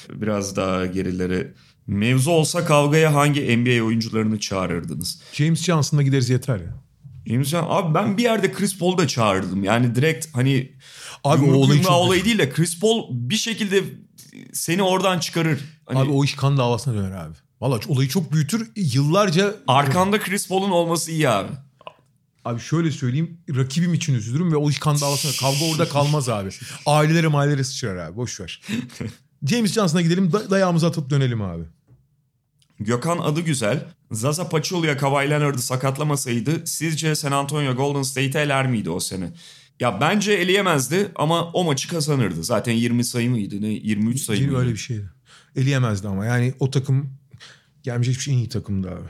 Biraz daha gerilere. Mevzu olsa kavgaya hangi NBA oyuncularını çağırırdınız? James Johnson'la gideriz yeter ya. James Johnson- abi ben bir yerde Chris Paul'u da çağırırdım. Yani direkt hani Abi o olayı çok- olayı değil de Chris Paul bir şekilde seni oradan çıkarır. Hani Abi o iş kan davasına döner abi. Valla olayı çok büyütür. Yıllarca arkanda Chris Paul'un olması iyi abi. Abi şöyle söyleyeyim rakibim için üzülürüm ve o iş kan davasına kavga orada kalmaz abi. Ailelere maillere sıçrar abi boş ver. (laughs) James Johnson'a gidelim da- dayağımızı atıp dönelim abi. Gökhan adı güzel. Zaza Pachulia Kawhi Leonard'ı sakatlamasaydı sizce San Antonio Golden State'e eler miydi o sene? Ya bence eleyemezdi ama o maçı kazanırdı. Zaten 20 sayı mıydı ne 23 sayı mıydı? Öyle bir şeydi. Eleyemezdi ama yani o takım gelmiş hiçbir şey en iyi takımdı abi.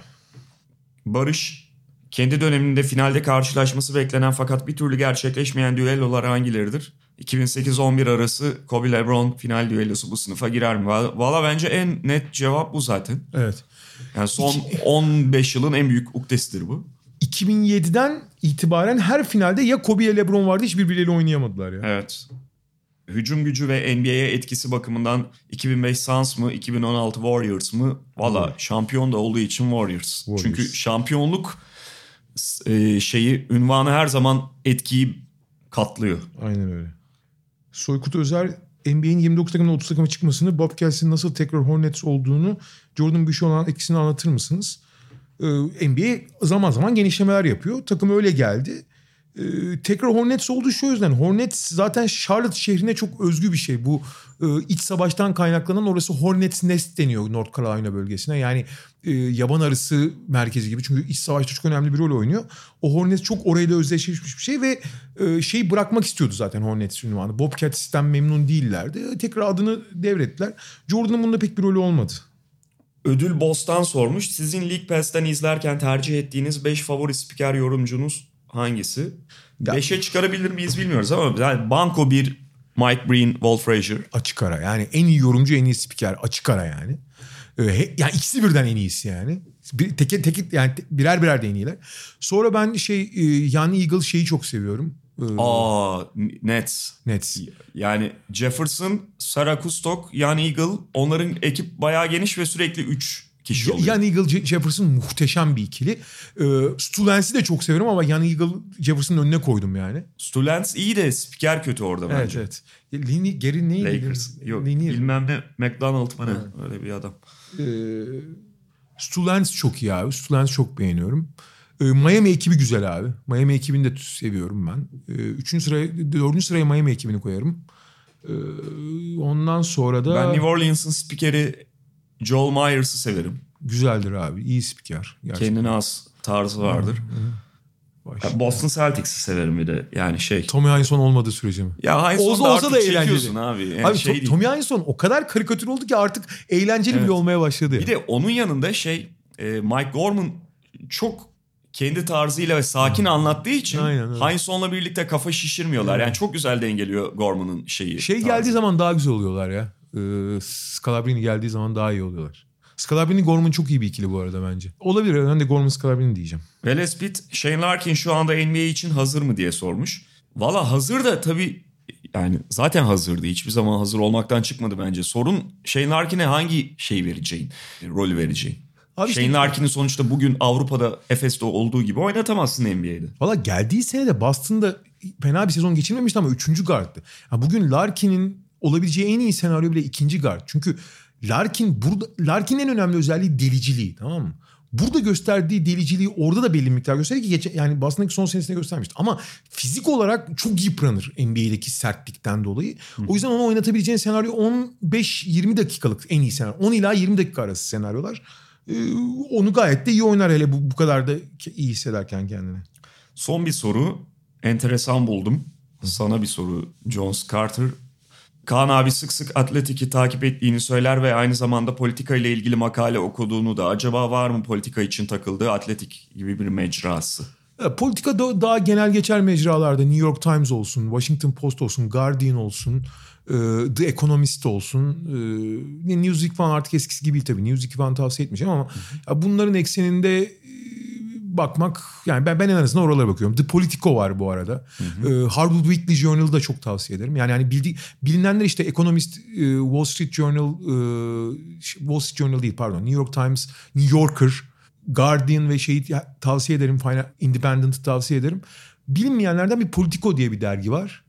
Barış kendi döneminde finalde karşılaşması beklenen fakat bir türlü gerçekleşmeyen düellolar hangileridir? 2008-11 arası Kobe LeBron final düellosu bu sınıfa girer mi? Valla bence en net cevap bu zaten. Evet. Yani son 15 yılın en büyük uktesidir bu. 2007'den itibaren her finalde ya Kobe ya LeBron vardı hiçbirbirleriyle oynayamadılar ya. Evet. Hücum gücü ve NBA'ye etkisi bakımından 2005 Suns mı 2016 Warriors mı? Valla şampiyon da olduğu için Warriors. Warriors. Çünkü şampiyonluk e, şeyi ünvanı her zaman etkiyi katlıyor. Aynen öyle. Soykut Özer NBA'in 29 takımdan 30 takıma çıkmasını, Bob Kelsey'nin nasıl tekrar Hornets olduğunu, Jordan Bishop olan etkisini anlatır mısınız? Ee, NBA zaman zaman genişlemeler yapıyor. Takım öyle geldi. Ee, tekrar Hornets oldu şu yüzden. Hornets zaten Charlotte şehrine çok özgü bir şey. Bu e, iç savaştan kaynaklanan orası Hornets Nest deniyor North Carolina bölgesine. Yani e, yaban arısı merkezi gibi. Çünkü iç savaşta çok önemli bir rol oynuyor. O Hornets çok orayla özdeşleşmiş bir şey ve e, şeyi bırakmak istiyordu zaten Hornets ünvanı. Bobcat sistem memnun değillerdi. E, Tekrar adını devrettiler. Jordan'ın bunda pek bir rolü olmadı. Ödül Bostan sormuş. Sizin League Pass'ten izlerken tercih ettiğiniz 5 favori spiker yorumcunuz hangisi? Ya- 5'e çıkarabilir miyiz bilmiyoruz ama yani Banko 1, Mike Breen, Walt Frazier. Açık ara yani en iyi yorumcu en iyi spiker açık ara yani. Ee, yani ikisi birden en iyisi yani. Bir, teke, teke, yani te- birer birer de en iyiler. Sonra ben şey e, Yanni Eagle şeyi çok seviyorum. Ee, Aa, Nets. Nets. Yani Jefferson, Sarah Kustok, Yan Eagle onların ekip bayağı geniş ve sürekli 3 kişi oluyor. Yanni Eagle Je- Jefferson muhteşem bir ikili. Ee, Stu Lance'i de çok severim ama Yanni Eagle Jefferson'ın önüne koydum yani. Stulens iyi de spiker kötü orada Evet bence. evet. Lini, Gary neydi? Lakers. Yok Linier. bilmem ne McDonald mı ne öyle bir adam. Ee, Stu Lance çok iyi abi. Stu Lance çok beğeniyorum. Ee, Miami ekibi güzel abi. Miami ekibini de seviyorum ben. Ee, üçüncü sıraya, dördüncü sıraya Miami ekibini koyarım. Ee, ondan sonra da Ben New Orleans'ın spikeri Joel Myers'ı severim. güzeldir abi. İyi spiker. Gerçekten. Kendine az tarzı vardır. Ya Boston Celtics'i severim bir de. Yani şey. Tommy Heinsohn olmadığı sürece mi? Ya Heinsohn Olsa da olsa da eğlenceli. abi. Yani abi şey. Tommy Heinsohn o kadar karikatür oldu ki artık eğlenceli bile olmaya başladı. Bir de onun yanında şey e, Mike Gorman çok kendi tarzıyla ve sakin anlattığı için Aynen, evet. Heinsohn'la birlikte kafa şişirmiyorlar. Yani çok güzel dengeliyor Gorman'ın şeyi. Şey tarzı. geldiği zaman daha güzel oluyorlar ya. Ee, Scalabrini geldiği zaman daha iyi oluyorlar. Scalabrini Gorman çok iyi bir ikili bu arada bence. Olabilir. Ben de Gorman Scalabrini diyeceğim. Veles Pitt, Shane Larkin şu anda NBA için hazır mı diye sormuş. Valla hazır da tabii yani zaten hazırdı. Hiçbir zaman hazır olmaktan çıkmadı bence. Sorun Shane Larkin'e hangi şey vereceğin, rolü vereceğin. Abi işte- Shane Larkin'i sonuçta bugün Avrupa'da Efes'te olduğu gibi oynatamazsın NBA'de. Valla geldiği sene de Boston'da fena bir sezon geçirmemişti ama üçüncü guardtı. Ha, bugün Larkin'in olabileceği en iyi senaryo bile ikinci guard. Çünkü Larkin burada Larkin'in en önemli özelliği deliciliği tamam mı? Burada gösterdiği deliciliği orada da belli miktar gösteriyor ki geçen, yani Boston'daki son senesinde göstermişti. Ama fizik olarak çok yıpranır NBA'deki sertlikten dolayı. O yüzden onu oynatabileceğin senaryo 15-20 dakikalık en iyi senaryo. 10 ila 20 dakika arası senaryolar. Ee, onu gayet de iyi oynar hele bu, bu kadar da iyi hissederken kendini. Son bir soru. Enteresan buldum. Sana bir soru Jones Carter. Kaan abi sık sık Atletik'i takip ettiğini söyler ve aynı zamanda politika ile ilgili makale okuduğunu da. Acaba var mı politika için takıldığı Atletik gibi bir mecrası? Ya, politika da, daha genel geçer mecralarda New York Times olsun, Washington Post olsun, Guardian olsun, e, The Economist olsun. E, Newsweek falan artık eskisi gibi değil tabii. Newsweek'i falan tavsiye etmeyeceğim ama bunların ekseninde e, bakmak yani ben ben en azından oralara bakıyorum. The Politico var bu arada. Hı hı. Harvard Weekly Journal'ı da çok tavsiye ederim. Yani hani bildi, bilinenler işte Economist, Wall Street Journal, Wall Street Journal değil pardon, New York Times, New Yorker, Guardian ve şeyi tavsiye ederim. Independent'ı tavsiye ederim. Bilinmeyenlerden bir Politico diye bir dergi var.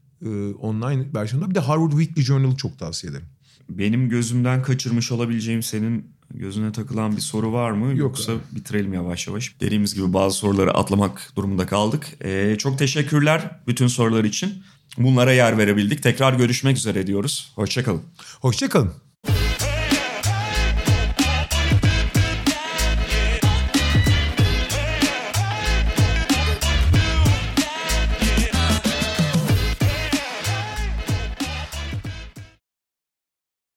online versiyonda. Bir de Harvard Weekly Journal'ı çok tavsiye ederim. Benim gözümden kaçırmış olabileceğim senin gözüne takılan bir soru var mı? Yok Yoksa abi. bitirelim yavaş yavaş. Dediğimiz gibi bazı soruları atlamak durumunda kaldık. Ee, çok teşekkürler bütün sorular için. Bunlara yer verebildik. Tekrar görüşmek üzere diyoruz. Hoşçakalın. Hoşçakalın.